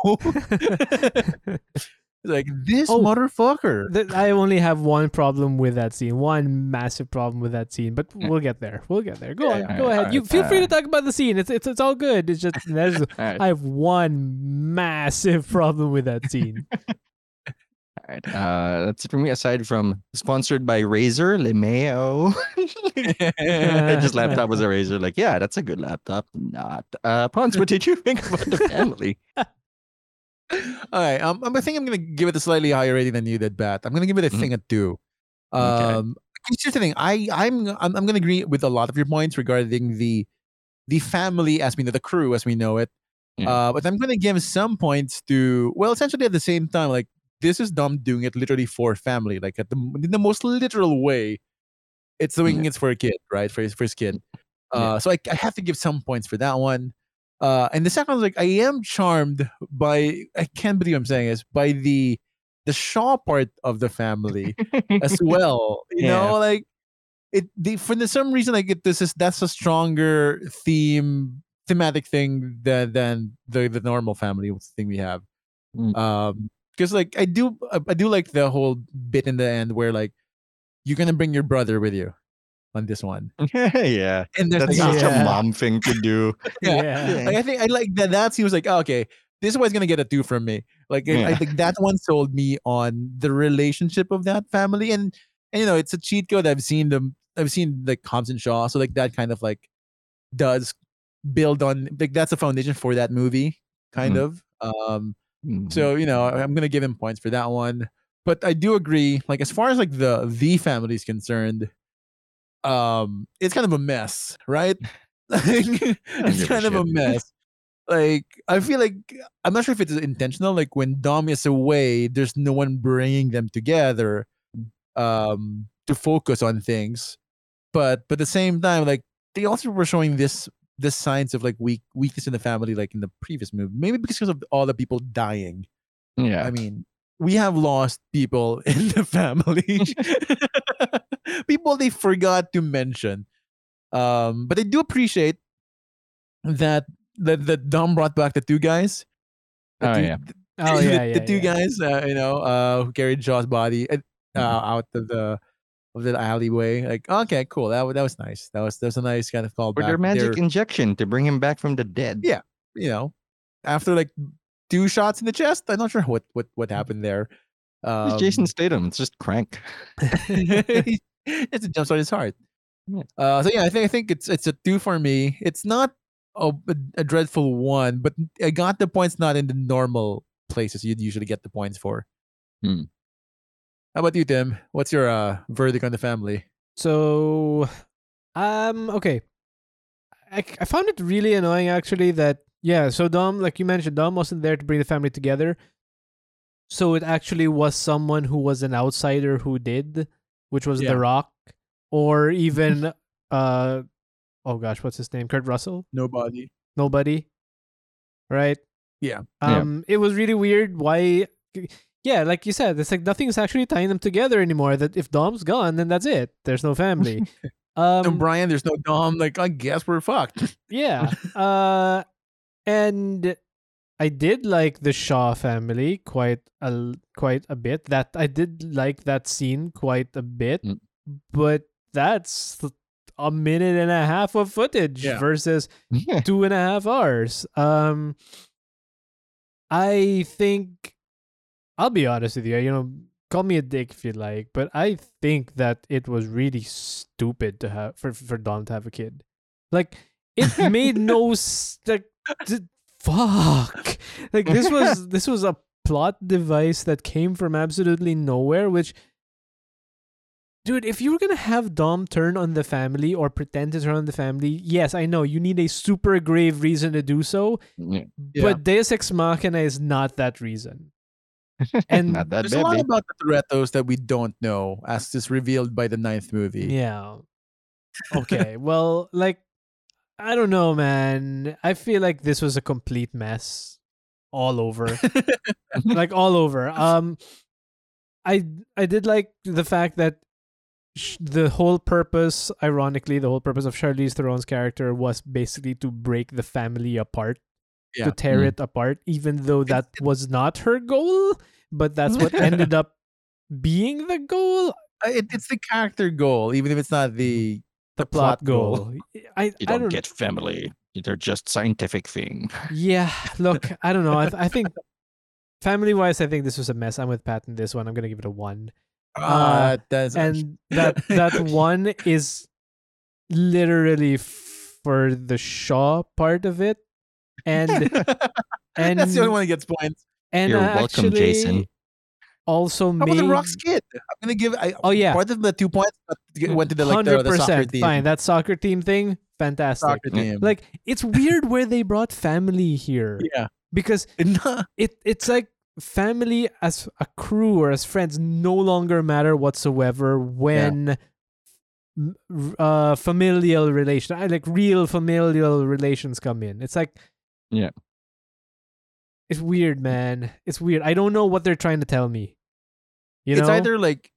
Like this Oh. motherfucker. Th- I only have one problem with that scene, one massive problem with that scene, but we'll get there. We'll get there. Go Yeah, on, yeah. go ahead. Alright, You feel free to talk about the scene. It's it's it's all good. It's just right. I have one massive problem with that scene. All right. Uh, that's it for me. Aside from sponsored by Razer, Lemeo. His laptop was a Razer. Like, yeah, that's a good laptop. Not. Uh, Pons, what did you think about the family? All right. Um, I think I'm gonna give it a slightly higher rating than you did, Pat. I'm gonna give it a Mhm. thing at two. Okay. Um, here's the thing. I I'm I'm, I'm gonna agree with a lot of your points regarding the the family as we know the crew as we know it. Yeah. Uh, but I'm gonna give some points to well, essentially at the same time, like this is Dom doing it literally for family, like at the in the most literal way. It's doing it for a kid, right? For his for his kid. Uh, Yeah. so I, I have to give some points for that one. Uh, and the second one's like I am charmed by I can't believe I'm saying this by the the Shaw part of the family as well. You Yeah. know, like it the for the, some reason like it, this is that's a stronger theme thematic thing than than the the normal family thing we have. Mm. Um, because like I do I I do like the whole bit in the end where like you're gonna bring your brother with you on this one, yeah. and there's That's like, such Yeah. a mom thing to do. Yeah. yeah. like I think I like that. That seems like oh, okay. This is what's gonna get a two from me. Like I- I think that one sold me on the relationship of that family, and and you know it's a cheat code. I've seen them. I've seen like Hobbs and Shaw, so like that kind of like does build on like that's a foundation for that movie, kind Mhm. of. Um, Mhm. so you know I'm gonna give him points for that one. But I do agree. Like as far as like the the family is concerned, um, it's kind of a mess, right? It's kind of a mess. Like I feel like I'm not sure if it's intentional. Like when Dom is away, there's no one bringing them together, um, to focus on things. But but at the same time, like they also were showing this this signs of like weak weakness in the family, like in the previous movie. Maybe because of all the people dying. yeah. I mean, we have lost people in the family. people they forgot to mention. Um, but I do appreciate that that that Dom brought back the two guys. The Oh, two, yeah. Oh the, yeah, the two yeah. guys, uh, you know, uh, who carried Shaw's body uh, Mhm. out of the of the alleyway. Like, okay, cool. That that was nice. That was that was a nice kind of callback. Or their magic They're- injection to bring him back from the dead. Yeah. you know, after like two shots in the chest. I'm not sure what what what happened there. It's Um, Jason Statham. It's just crank. it's a jumps on his heart. Yeah. Uh, so yeah, I think I think it's it's a two for me. It's not a, a, a dreadful one, but I got the points not in the normal places you'd usually get the points for. Hmm. How about you, Tim? What's your uh, verdict on the family? So, um, okay. I, I found it really annoying actually that yeah. So Dom, like you mentioned, Dom wasn't there to bring the family together. So it actually was someone who was an outsider who did, which was Yeah. The Rock, or even uh, oh gosh, what's his name? Kurt Russell. Nobody. Nobody. Right. Yeah. Yeah. Um, it was really weird. Why? Yeah, like you said, it's like nothing's actually tying them together anymore. That if Dom's gone, then that's it. There's no family. No Um, Brian. There's no Dom. Like I guess we're fucked. yeah. Uh, and I did like the Shaw family quite a quite a bit. That I did like that scene quite a bit, Mm. but that's a minute and a half of footage Yeah. versus Yeah. two and a half hours. Um, I think I'll be honest with you. You know, call me a dick if you like, but I think that it was really stupid to have for for Dom to have a kid. Like it made no like d- fuck. Like this was this was a plot device that came from absolutely nowhere, which. Dude, if you were gonna have Dom turn on the family or pretend to turn on the family, yes, I know you need a super grave reason to do so, Yeah. Yeah. but Deus Ex Machina is not that reason. And Not that There's a lot about the Torettos that we don't know, as is revealed by the ninth movie. Yeah. Okay. well, like, I don't know, man. I feel like this was a complete mess all over. like all over. Um, I I did like the fact that sh- the whole purpose, ironically, the whole purpose of Charlize Theron's character was basically to break the family apart. Yeah. to tear Mm. it apart, even though that was not her goal, but that's what ended up being the goal, Uh, It, it's the character goal, even if it's not the the, The plot, plot goal. goal. I, You I don't don't get family. They're just scientific thing. Yeah, look, I don't know. I, I think family wise, I think this was a mess. I'm with Pat in this one. I'm gonna give it a one. uh, that's and that that one is literally for the Shaw part of it, and and that's the only one that gets points. and You're I welcome, Jason. Also How about made the Rock's kid? I'm gonna give. I, Oh, yeah. part of the two points went to the like the, the soccer team. fine. That soccer team thing, fantastic. soccer team. Like it's weird where they brought family here yeah, because it it's like family as a crew or as friends no longer matter whatsoever when r- uh familial relation I like real familial relations come in it's like Yeah. It's weird man. It's weird. I don't know what they're trying to tell me. You know? it's either like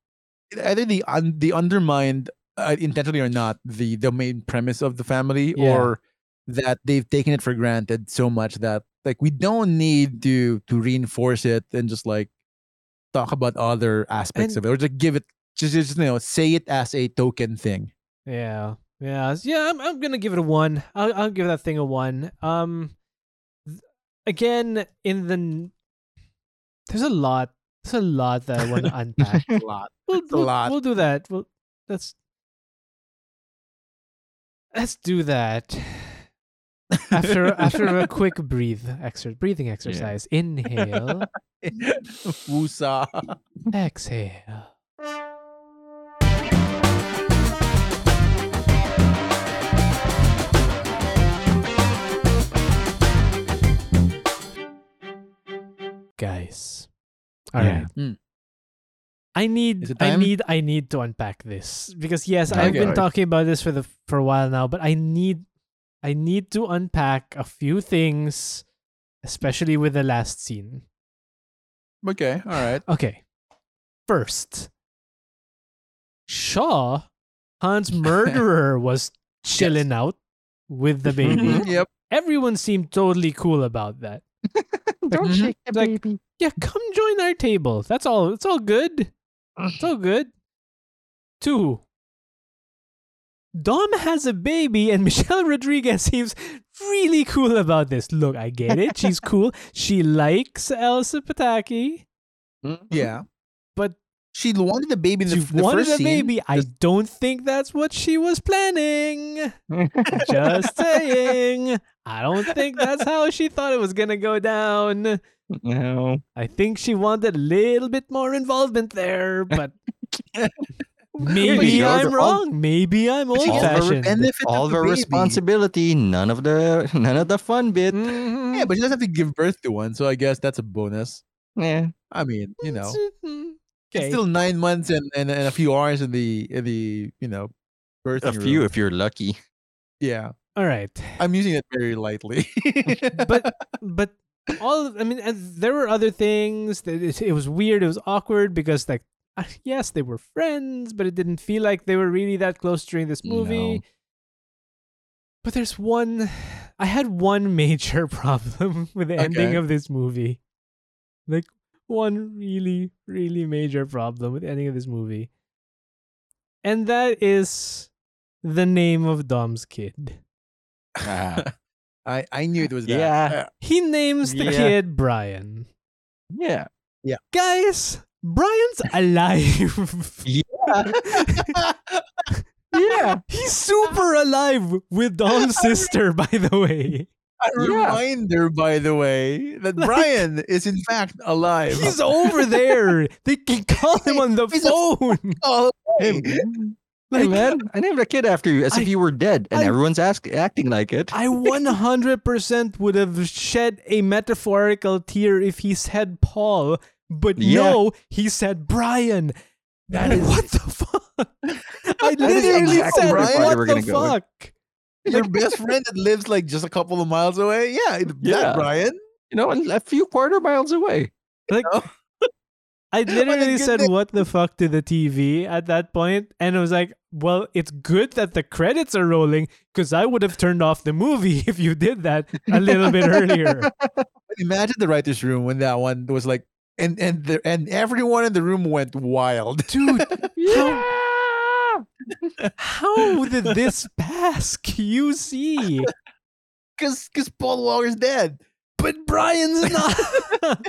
either the un, the undermined uh, intentionally or not the the main premise of the family Yeah. or that they've taken it for granted so much that like we don't need to to reinforce it and just like talk about other aspects And- of it or just give it just, just you know say it as a token thing. Yeah. Yeah yeah i'm, I'm gonna give it a one. I'll, I'll give that thing a one. Um again in the there's a lot there's a lot that i want to unpack a lot we'll, a we'll, lot. we'll do that. We'll let's let's do that after after a quick breathe exer- breathing exercise. Inhale, Wusa. exhale. Guys, all right. Yeah. Mm. I need I need I need to unpack this because yes, I've been talking about this for the for a while now, but I need I need to unpack a few things, especially with the last scene. okay all right Okay. First, Shaw, Han's murderer, was chilling out with the baby. Mhm, yep Everyone seemed totally cool about that. Don't Mhm. shake the Like- baby. Yeah, come join our table. That's all. It's all good. It's all good. Two. Dom has a baby, and Michelle Rodriguez seems really cool about this. Look, I get it. She's cool. She likes Elsa Pataky, yeah but she wanted the baby in the, she the wanted first a scene. baby. I don't think that's what she was planning. Just saying. I don't think that's how she thought it was gonna go down. no. I think she wanted a little bit more involvement there, but maybe I'm also- wrong. Maybe I'm old fashioned. benefit of All the the baby. responsibility, none of the none of the fun bit. Mm-hmm. Yeah, but she doesn't have to give birth to one, so I guess that's a bonus. Yeah. I mean, you know, okay. it's still nine months and, and, and a few hours in the in the you know birth. A few if you're lucky. Yeah, All right, I'm using it very lightly. but but all I mean, and there were other things. That it, it was weird. It was awkward because like. Yes, they were friends, but it didn't feel like they were really that close during this movie. No. But there's one. I had one major problem with the ending of this movie. Like, one really, really major problem with the ending of this movie. And that is the name of Dom's kid. Ah. I I knew it was that. Yeah. Uh, He names the Yeah. kid Brian. yeah. Yeah guys, Brian's alive. Yeah. Yeah. He's super alive with Dom's sister, by the way. a Yeah. reminder, by the way, that Brian is in fact alive. He's over there. They can call him on the He's a- phone. Hey, hey. hey, man, I named a kid after you as I- if you were dead, and I- everyone's ask, acting like it. I 100% would have shed a metaphorical tear if he said Paul, but Yeah. no, he said Brian. That is- what the fuck? I literally exactly said, thought what the gonna with. fuck? your best friend that lives like just a couple of miles away. Yeah, that Yeah. Brian. you know, and a few quarter miles away. Like, know? I literally said name. what the fuck to the TV at that point, and I was like, well, it's good that the credits are rolling because I would have turned off the movie if you did that a little bit earlier. Imagine the writers' room when that one was like, and and the, and everyone in the room went wild. Dude, how, how did this pass QC? Because because Paul Walker's dead. But Brian's not.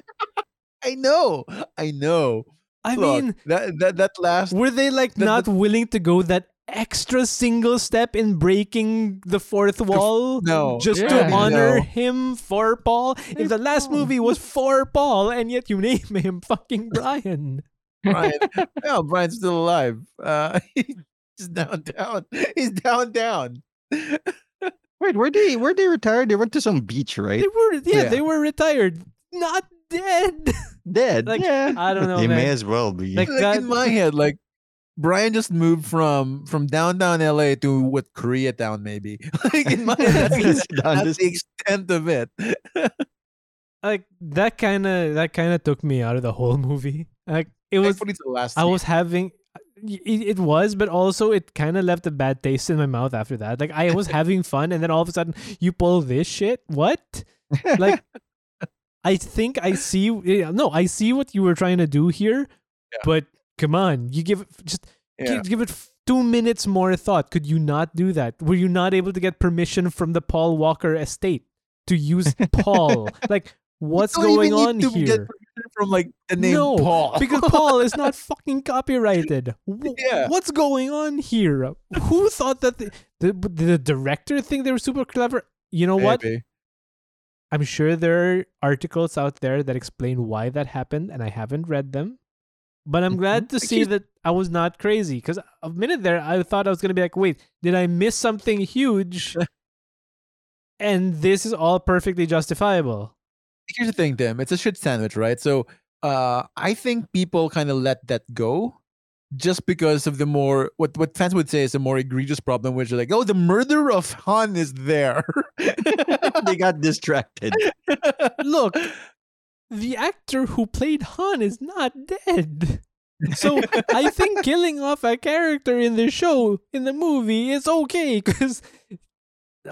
I know. I know. I Look, mean, that that that last were they like the- not willing to go that extra single step in breaking the fourth wall no just Yeah. to honor No. him for Paul? If the last movie was for Paul and yet you name him fucking Brian. Brian. no, Brian's still alive. Uh, he's down, down. He's down, down. Wait, where they where they retired? They went to some beach, right? They were yeah, Yeah. they were retired, not dead. Dead. like, yeah. I don't know, They may as well be. Like- Like that- in my head, like Brian just moved from from downtown LA to what Koreatown maybe. like in my head, that's, that's this- the extent of it. Like that kind of that kind of took me out of the whole movie. Like it was Thankfully, it's the last. I scene. was having it, it was but also it kind of left a bad taste in my mouth after that like i was having fun and then all of a sudden you pull this shit what like i think i see yeah, no i see what you were trying to do here Yeah. but come on you give it just Yeah. give it two minutes more thought could you not do that were you not able to get permission from the paul walker estate to use paul like what's going on need to get here permission from like the name No, Paul because Paul is not fucking copyrighted. W- Yeah. What's going on here? Who thought that the, the the director think they were super clever? You know what? I'm sure there are articles out there that explain why that happened, and I haven't read them. But I'm glad to see that I was not crazy. Because a minute there, I thought I was gonna be like, "Wait, did I miss something huge?" and this is all perfectly justifiable. Here's the thing, Tim. It's a shit sandwich, right? So, uh, I think people kind of let that go, just because of the more what what fans would say is a more egregious problem, which is like, oh, the murder of Han is there. they got distracted. Look, the actor who played Han is not dead. So I think killing off a character in the show, in the movie, is okay because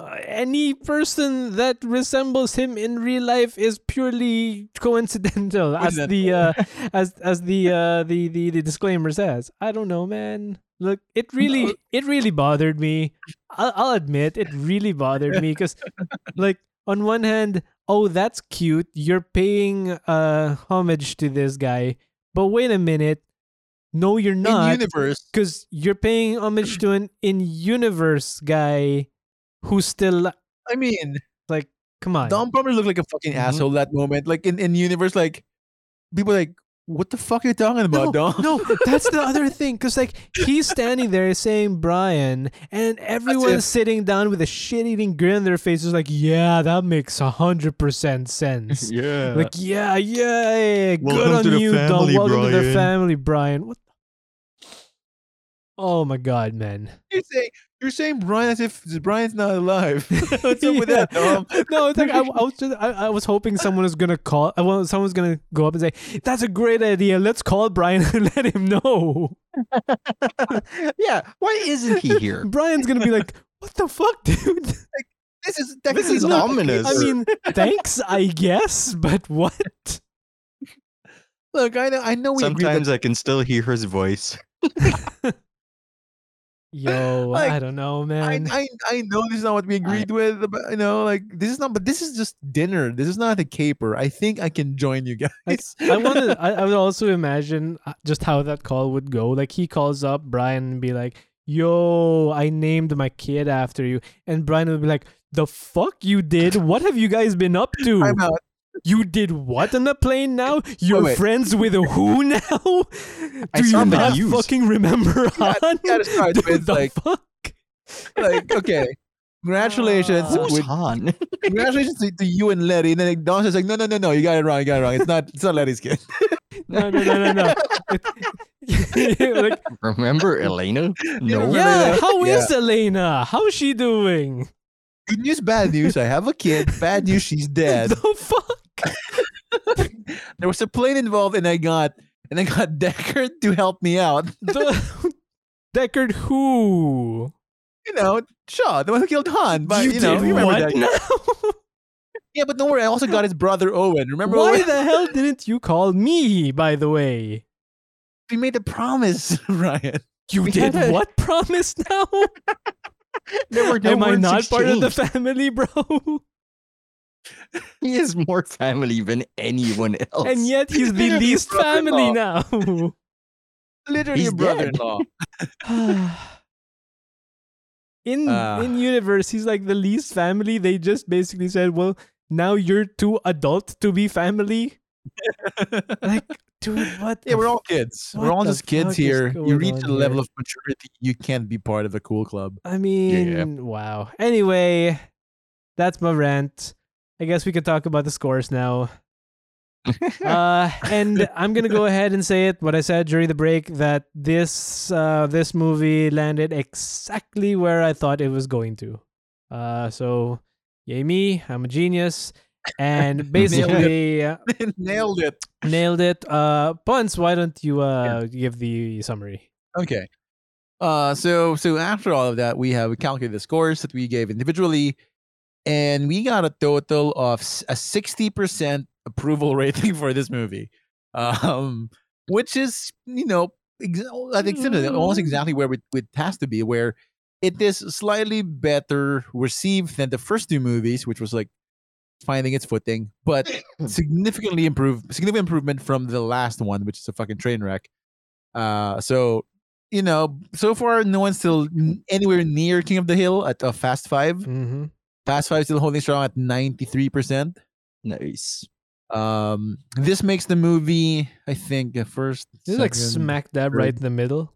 any person that resembles him in real life is purely coincidental, as the uh, as as the, uh, the the the disclaimer says. I don't know, man. Look, it really it really bothered me. I'll, I'll admit it really bothered me because, like, on one hand, oh that's cute, you're paying uh homage to this guy, but wait a minute, no, you're in not universe. because you're paying homage to an in universe guy who's still I mean, like come on Dom probably looked like a fucking Mhm. asshole that moment. Like in in universe, like people like, what the fuck are you talking about, no, Dom? no, that's the other thing. Because like he's standing there saying Brian, and everyone's sitting down with a shit-eating grin on their faces, like, yeah, that makes a hundred percent sense. yeah. Like, yeah, yeah, good on to the you, Dom. family, Welcome to the family, Brian. What? Oh my god, man. You're saying you're saying Brian as if Brian's not alive. What's up with that, Yeah. Dom? no, it's like I, I was just I, I was hoping someone was gonna call. I want someone's gonna go up and say, "That's a great idea. Let's call Brian and let him know." yeah. Why isn't he here? Brian's gonna be like, "What the fuck, dude?" This is This technically is not ominous. I mean, thanks, I guess, but what? look, I know, I know we agree that Sometimes I can still hear his voice. Yo, Like, I don't know, man. I I know this is not what we agreed with, but you know, like this is not. But this is just dinner. This is not a caper. I think I can join you guys. Like, I want to. I, I would also imagine uh, just how that call would go. Like he calls up Brian and be like, "Yo, I named my kid after you," and Brian would be like, "The fuck you did? What have you guys been up to? I'm out. You did what on the plane now? You're wait. friends with a who now? Do saw you not news. fucking remember gotta- Han? you gotta start Dude, with, the like- fuck? Like, okay, congratulations Uh, with Han? congratulations to, to you and Letty. And then like, Dom says like, no, no, no, no, you got it wrong. You got it wrong. It's not. It's not Letty's kid. No, no, no, no, no. like, Remember Elena? No. yeah, that? how is Yeah. Elena? How's she doing? Good news, bad news. I have a kid. Bad news, she's dead. The fuck? there was a plane involved, and I got and I got Deckard to help me out. The, Deckard who? You know, Shaw, the one who killed Han. But you, know, did you remember what that. now? Yeah, but don't worry. I also got his brother Owen. Remember? Why Owen? the hell didn't you call me, by the way? We made a promise, Ryan. You We did a- what promise now? There were no Am I not part of the family, bro? He is more family than anyone else. and yet he's the Literally least family now. Literally He's a brother-in-law. in Ah. in universe, he's like the least family. They just basically said, "Well, now you're too adult to be family." Like, dude, what? yeah, we're all kids. we're all just kids here. You reach on a level of maturity, you can't be part of a cool club. I mean, wow. Anyway, that's my rant. I guess we could talk about the scores now. uh, and I'm gonna go ahead and say it. What I said during the break that this uh, this movie landed exactly where I thought it was going to. Uh, so yay me! I'm a genius, and basically uh, Nailed it. nailed it. Uh, Puns, why don't you uh give the summary? Okay. Uh, so so after all of that, we have calculated the scores that we gave individually, and we got a total of a sixty percent approval rating for this movie, um, which is you know ex- I think similar, almost exactly where it, it has to be, where it is slightly better received than the first two movies, which was like finding its footing, but significantly improved, significant improvement from the last one, which is a fucking train wreck. Uh, so you know, so far no one's still anywhere near King of the Hill at a Fast Five. Mm-hmm. Fast Five still holding strong at ninety three percent. nice. Um, this makes the movie, I think, the first, This is like second, smack dab third. right in the middle.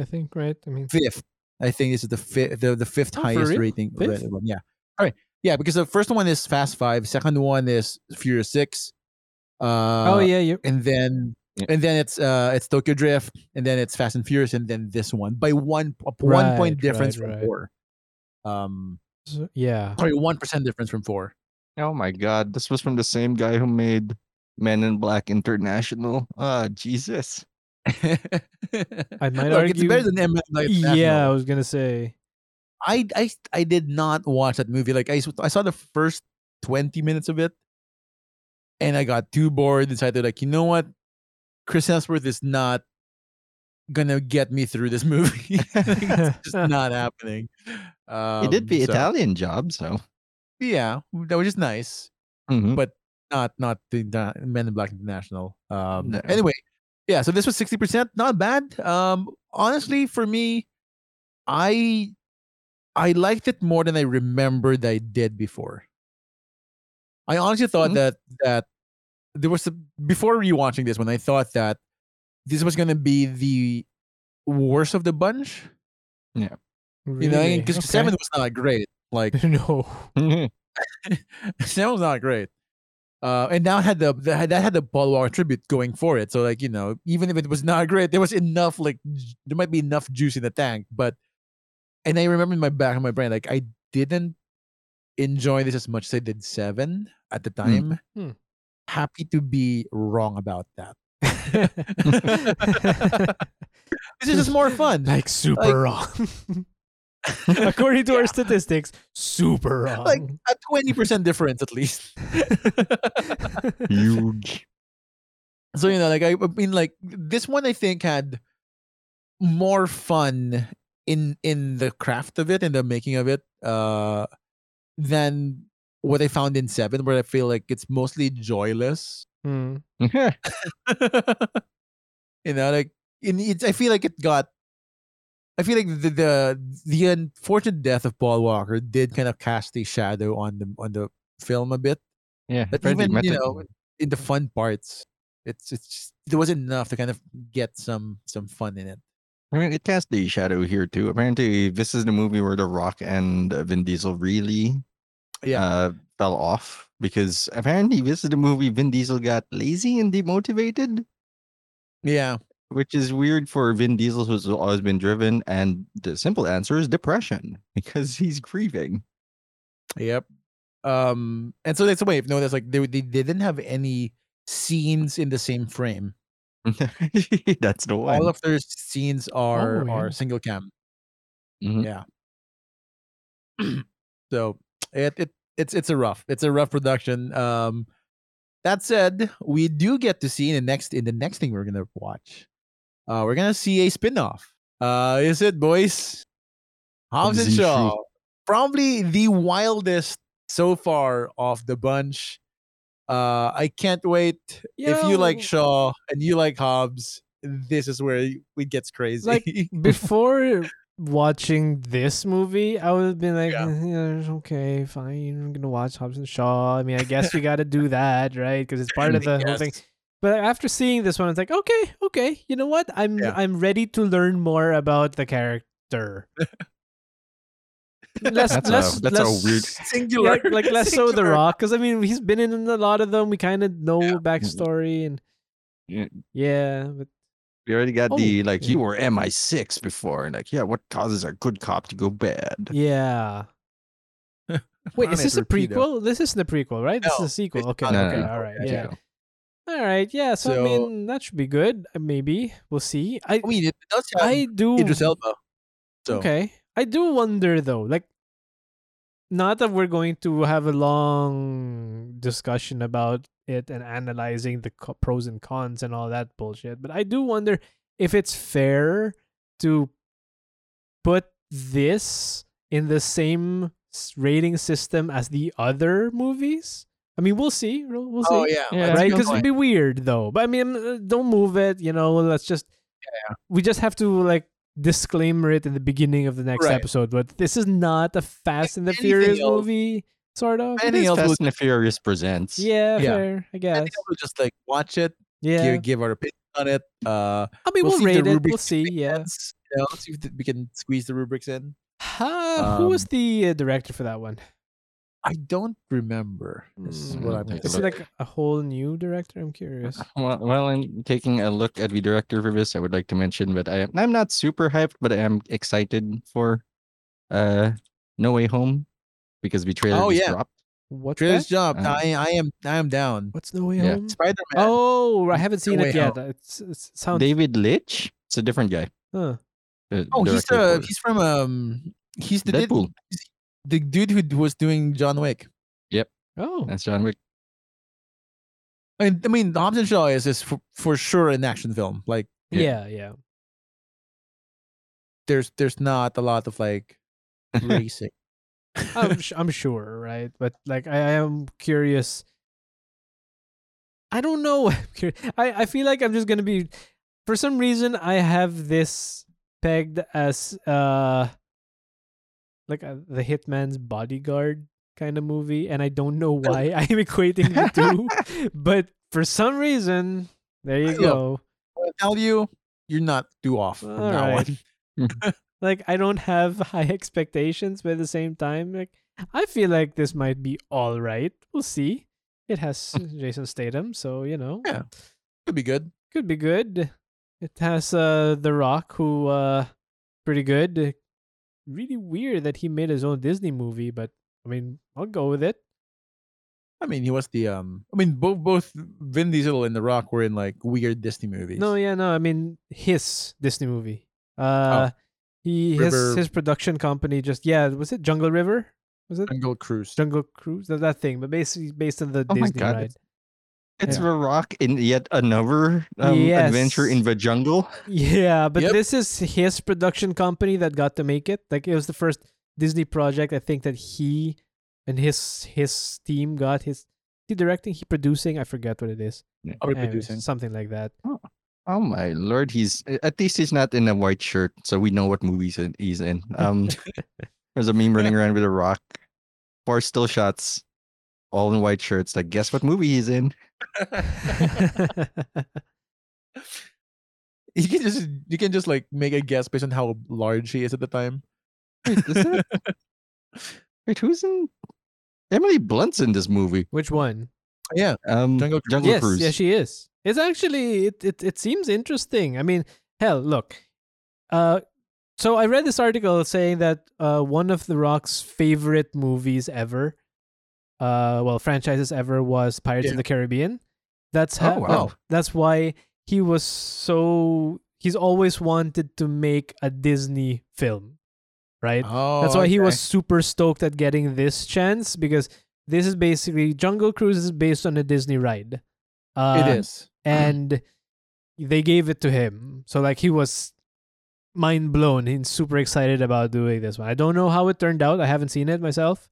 I think, right? I mean, fifth. I think this is the fifth, the, the fifth Oh, highest rating. Fifth? Yeah. All right. Yeah, because the first one is Fast Five, second one is Furious Six. Uh, oh yeah, you and then Yeah. and then it's uh it's Tokyo Drift, and then it's Fast and Furious, and then this one by one a one Right, point difference right, from right. four. Um, so- yeah. sorry, one percent difference from four. Oh my god, this was from the same guy who made Men in Black International. Ah, Jesus. I might Look, it's better than M. Night Shyamalan. Yeah, I was gonna say. I, I I did not watch that movie. Like I, I saw the first twenty minutes of it, and I got too bored. Decided like, you know what, Chris Hemsworth is not gonna get me through this movie. It's just not happening. Um, he did the so, Italian job, so. Yeah, that was just nice, Mhm. but not not the the Men in Black International. Um, No. Anyway, yeah. So this was sixty percent. Not bad. Um, honestly, for me, I I liked it more than I remembered I did before. I honestly thought Mhm. that that there was a, before rewatching this one. I thought that this was gonna be the worst of the bunch. You know, because Okay. seven was not great. Like no. seven was not great. Uh, and now had the, the that had the Paul Walker tribute going for it. So like you know, even if it was not great, there was enough like there might be enough juice in the tank. But and I remember in my back of my brain, like I didn't enjoy this as much as I did seven at the time. Hmm. Happy to be wrong about that. this is just more fun. like super wrong. According to our statistics, super wrong. like a twenty percent difference at least. Huge. So you know, like I, I mean, like this one, I think had more fun in in the craft of it and the making of it, uh, than what I found in Seven, where I feel like it's mostly joyless. Hmm. you know, like in it's. I feel like it got. I feel like the the the unfortunate death of Paul Walker did kind of cast a shadow on the on the film a bit. yeah. But even you know, in the fun parts, it's it's just, there wasn't enough to kind of get some some fun in it. I mean, it cast the shadow here too. Apparently, this is the movie where The Rock and Vin Diesel really Yeah. uh, fell off because apparently this is the movie Vin Diesel got lazy and demotivated, Yeah, which is weird for Vin Diesel, who's always been driven. And the simple answer is depression because he's grieving. yep. Um, and so that's the way. No, that's like they they, they didn't have any scenes in the same frame. That's the one. All of their scenes are Oh, are single cam. Mhm. Yeah. so it, it it's it's a rough it's a rough production. Um, that said, we do get to see in the next in the next thing we're gonna watch. Uh, we're gonna see a spin-off. Uh, is it boys? Hobbs and Shaw, Shaw. probably the wildest so far of the bunch. Uh, I can't wait. If you like Shaw and you like Hobbs, this is where it gets crazy. Like, Before watching this movie, I would have been like, Yeah. "Eh, yeah, okay, fine. I'm gonna watch Hobbs and Shaw. I mean, I guess we got to do that, right? Because it's part of the whole thing. But after seeing this one, it's like, okay, okay. You know what? I'm Yeah. I'm ready to learn more about the character. less, That's a- less, that's a weird- Singular. like, like less so the Rock, because I mean he's been in a lot of them. We kind of know Yeah. Mm-hmm. backstory and Yeah. yeah, but We already got Oh, the like you were MI6 before, and like yeah, what causes a good cop to go bad? yeah. Wait, is this a prequel? This isn't a prequel, right? This is a sequel. Okay, not a okay, prequel. all right, Yeah. All right, yeah. So, I mean, that should be good. uh, Maybe we'll see. I I mean, it does have I do Idris Elba. So Okay. I do wonder though, like not that we're going to have a long discussion about it and analyzing the co- pros and cons and all that bullshit, but I do wonder if it's fair to put this in the same rating system as the other movies. I mean, we'll see. We'll we'll see Oh yeah, Yeah, right? Because it'd be weird though. But I mean, uh, don't move it. You know, let's just. Yeah. We just have to like disclaimer it in the beginning of the next Right. episode. But this is not a Fast and the anything Furious else- movie, sort of. It Anything else Fast will- and the Furious presents. Yeah, Yeah. fair. I I guess. think we'll just like watch it, Yeah. give, give our opinion on it. Uh, I mean, we'll we'll, see rate it. We'll see. Yeah. sense, you know, see if we can squeeze the rubrics in. Ha, who was Um, the uh, director for that one? I don't remember. Is what I'm Mm, gonna take a Is say. it like a whole new director? I'm curious. Well, while I'm taking a look at the director for this, I would like to mention that I am I'm not super hyped, but I am excited for uh No Way Home because the trailer Oh, yeah. dropped. What's Trailer's that? job. Uh, I I am I am down. What's No Way Yeah. Home? Spider Man. Oh, I haven't seen No it yet. Home. It's, it's it sounds. David Leitch. It's a different guy. Huh. the oh, he's director the he's from um he's the did- Deadpool. The dude who was doing John Wick. Yep. Oh, That's John Wick. I mean, I mean, Hobbs and Shaw is is for, for sure an action film. Like yeah, yeah. there's there's not a lot of like racing. I'm sh- I'm sure, right? But like, I, I am curious. I don't know. I I feel like I'm just gonna be. For some reason, I have this pegged as uh, like a, the Hitman's Bodyguard kind of movie, and I don't know why I'm equating the two. but for some reason, there you go. I'll tell you, you're not too off from All now right. on. like I don't have high expectations, but at the same time, like I feel like this might be all right. We'll see. It has Jason Statham, so you know, Yeah. Could be good. could be good. It has uh The Rock, who uh pretty good. Really weird that he made his own Disney movie, but I mean, I'll go with it. I mean, he was the um. I mean, both both Vin Diesel and The Rock were in like weird Disney movies. No, yeah, no, I mean his Disney movie. Uh, he his River- his production company just yeah, was it Jungle River? Was it Jungle Cruise. Jungle Cruise? That, that thing, but basically based on the Oh Disney ride. It's Yeah. The Rock in yet another um, adventure in the jungle. Yeah, but Yep. this is his production company that got to make it. Like it was the first Disney project I think that he and his his team got his he directing, he producing, I forget what it is. I'll be Anyways, producing. something like that. Oh my lord, he's at least he's not in a white shirt, so we know what movies he's in. Um, there's a meme running around with a rock, four still shots, all in white shirts. Like, guess what movie he's in? You can just you can just like make a guess based on how large he is at the time. Wait, is that, wait, who's in? Emily Blunt's in this movie. Which one? Yeah, Um, Jungle Jungle, Cruise. yes, Cruise. yeah, she is. It's actually it, it it seems interesting. I mean, hell, look. Uh so I read this article saying that uh one of the Rock's favorite movies ever uh well, franchises ever was Pirates Yeah. of the Caribbean. That's Oh, how wow. that's why he was so he's always wanted to make a Disney film, right? Oh, That's why he was super stoked at getting this chance because this is basically Jungle Cruise is based on a Disney ride. Uh, It is. and they gave it to him. So like he was mind blown. He's super excited about doing this one. I don't know how it turned out. I haven't seen it myself.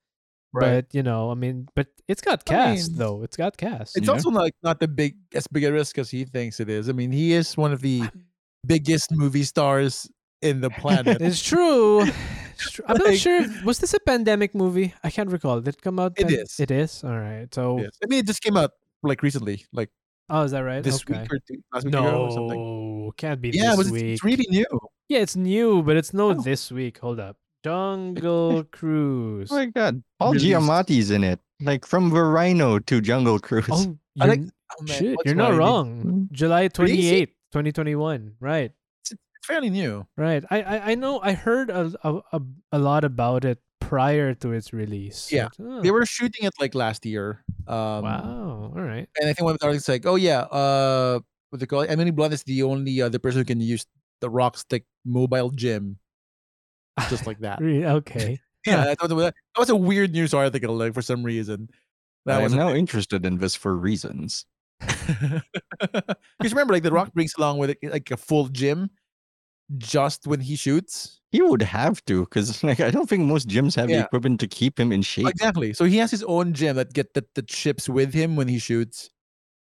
Right. But you know, I mean, but it's got I cast mean, though. It's got cast. It's Yeah. also like not the big as big a risk as he thinks it is. I mean, he is one of the biggest movie stars in the planet. It's true. It's true. I'm not sure. Was this a pandemic movie? I can't recall. Did it come out? It pan- is. It is. All right. So, I mean, it just came out like recently, like oh, is that right? this okay. week or two, last week ago or something. No, can't be Yeah, this it was, week. it's really new. yeah, it's new, but it's no Oh. this week. Hold up. Jungle Cruise. Oh my god, Paul Released. Giamatti's in it. Like from Verino to Jungle Cruise. Oh, I like- you're- Oh, man, shit, what's you're not Riley? wrong. July 28th, 2021. Right. It's, it's fairly new. Right. I, I, I know I heard a, a, a, a lot about it prior to its release. Yeah, But, They oh, were shooting it like last year. Um, wow. All right. And I think one of the articles like, oh yeah, uh, what they call it? Emily Blunt is the only other person who can use the rock stick mobile gym, just like that. Okay. yeah, that was- that was a weird news article, like for some reason. That I was am now interested in this for reasons. because remember, like the Rock brings along with it like a full gym, just when he shoots. He would have to, because like I don't think most gyms have the equipment to keep him in shape. Exactly. So he has his own gym that get that that ships with him when he shoots.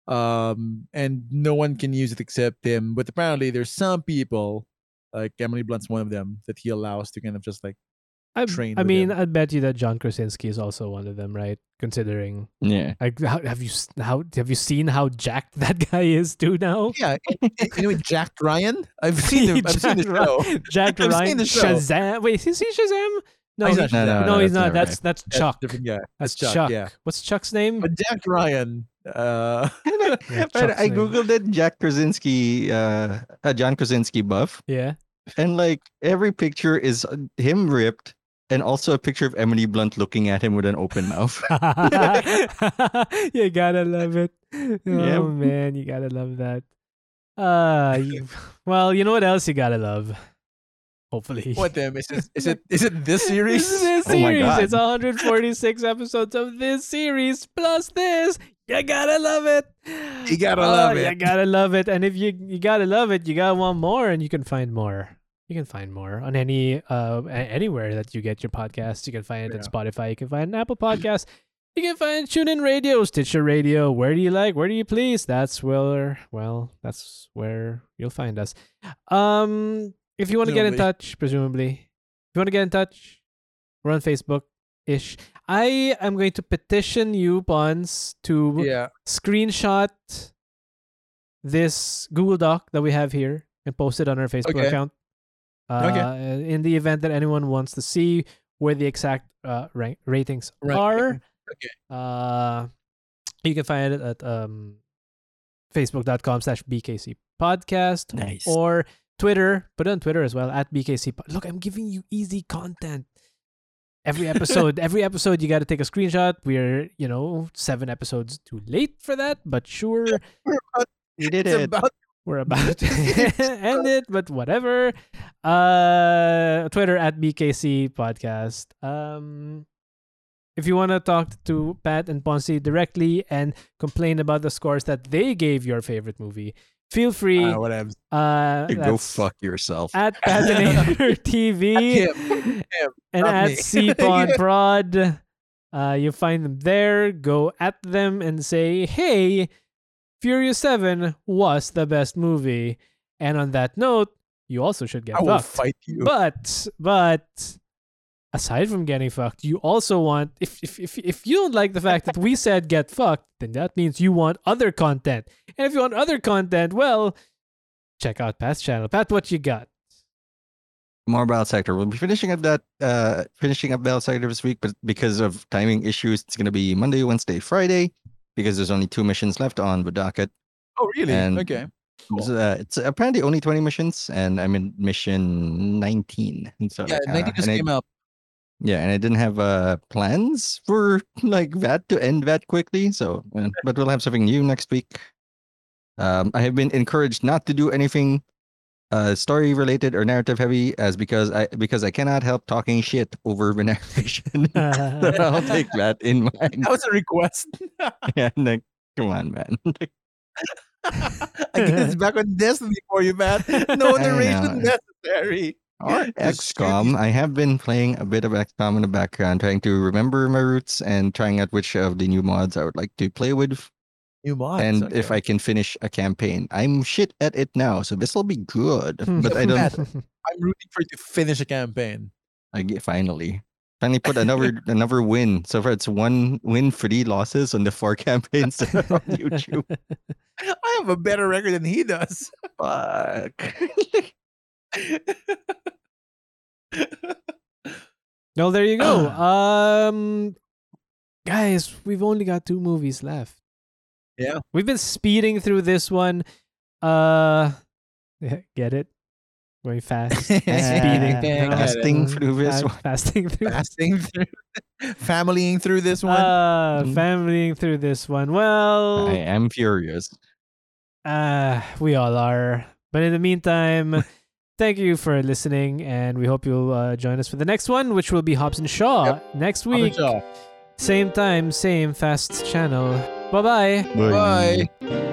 Um, and no one can use it except him. But apparently, there's some people, like Emily Blunt's one of them, that he allows to kind of just like I, trained I mean, him. I'd bet you that John Krasinski is also one of them, right? Considering, Yeah. like, how, have you how have you seen how jacked that guy is too now? yeah. and- and You know, Jack Ryan. I've seen him. I've seen the Jack Ry- show. Jack I've seen Ryan, the show. Shazam. Wait, is he Shazam? No, he's not No, no, no, no, he's that's not. not That's right. that's That's Chuck. different guy. That's Chuck, Chuck. Yeah. What's Chuck's name? But Jack Ryan. Uh, Yeah, But Chuck's I name. googled it, Jack Krasinski, uh, uh, John Krasinski buff, Yeah. And like every picture is uh, him ripped, and also a picture of Emily Blunt looking at him with an open mouth. you gotta love it. Oh Yeah. man, you gotta love that. Uh you, well, you know what else you gotta love? Hopefully. what them? Is it? Is it? Is it this series? This, this Oh my series. God. It's 146 episodes of this series plus this. You gotta love it. You gotta Oh, love it. You gotta love it. And if you you gotta love it, you gotta want more, and you can find more. You can find more on any uh anywhere that you get your podcasts. You can find it on Yeah. Spotify. You can find it Apple Podcasts. You can find TuneIn Radio, Stitcher Radio. Where do you like? Where do you please? That's where. Well, that's where you'll find us. Um, if you want to get in touch, presumably, if you want to get in touch, we're on Facebook ish. I am going to petition you, Pons, to Yeah. screenshot this Google Doc that we have here and post it on our Facebook Okay. account. Uh, Okay. In the event that anyone wants to see where the exact uh, rank- ratings Right. are, Okay. uh, you can find it at um, facebook.com slash BKC podcast nice. or Twitter. Put it on Twitter as well at BKC. Pod- Look, I'm giving you easy content. Every episode, every episode, you got to take a screenshot. We're, you know, seven episodes too late for that, but sure, We're about, he did it. about we're about to end it. But whatever. Uh, Twitter at BKC podcast. Um, if you want to talk to Pat and Ponce directly and complain about the scores that they gave your favorite movie, feel free. uh, whatever. Uh, Go fuck yourself. at Patinator TV Him. and at me. CPod Prod. Uh, you find them there. Go at them and say, "Hey, Furious Seven was the best movie." And on that note, you also should get I will fucked. fight you. But but aside from getting fucked, you also want if if if if you don't like the fact that we said get fucked, then that means you want other content. And if you want other content, well, check out Pat's channel. Pat, what you got? More Battle Sector. We'll be finishing up that uh finishing up Battle Sector this week, but because of timing issues, it's gonna be Monday, Wednesday, Friday, because there's only two missions left on the docket. oh, really? and- okay. Cool. It's, uh, it's apparently only 20 missions, and I'm in mission 19. So, Yeah, like, 90 uh, just and I- came out. Yeah, and I didn't have uh plans for like that to end that quickly. So, but we'll have something new next week. Um, I have been encouraged not to do anything uh, story related or narrative heavy, as because I because I cannot help talking shit over the narration. so I'll take that in mind. That was a request. Yeah, like, come on, man. I guess it's back on Destiny for you, man. No narration necessary. Or XCOM. I have been playing a bit of XCOM in the background, trying to remember my roots and trying out which of the new mods I would like to play with. New mods. and if. I can finish a campaign, I'm shit at it now, so this will be good. Hmm. But I don't. I'm rooting for you to finish a campaign. I get finally, finally put another another win. So far, it's one win, three losses on the four campaigns that are on YouTube. I have a better record than he does. Fuck. No, there you go. um, guys, we've only got two movies left. Yeah. we've been speeding through this one. Uh, get it? Going fast. Speeding. Speeding. Fasting through this one. Fasting through. Fasting through, familying through this one. Uh, Mm. familying through this one. Well, I am furious. Uh, we all are. But in the meantime, thank you for listening, and we hope you'll uh, join us for the next one, which will be Hobbs and Shaw next week. Shaw. Same time, same fast channel. Bye bye. Bye.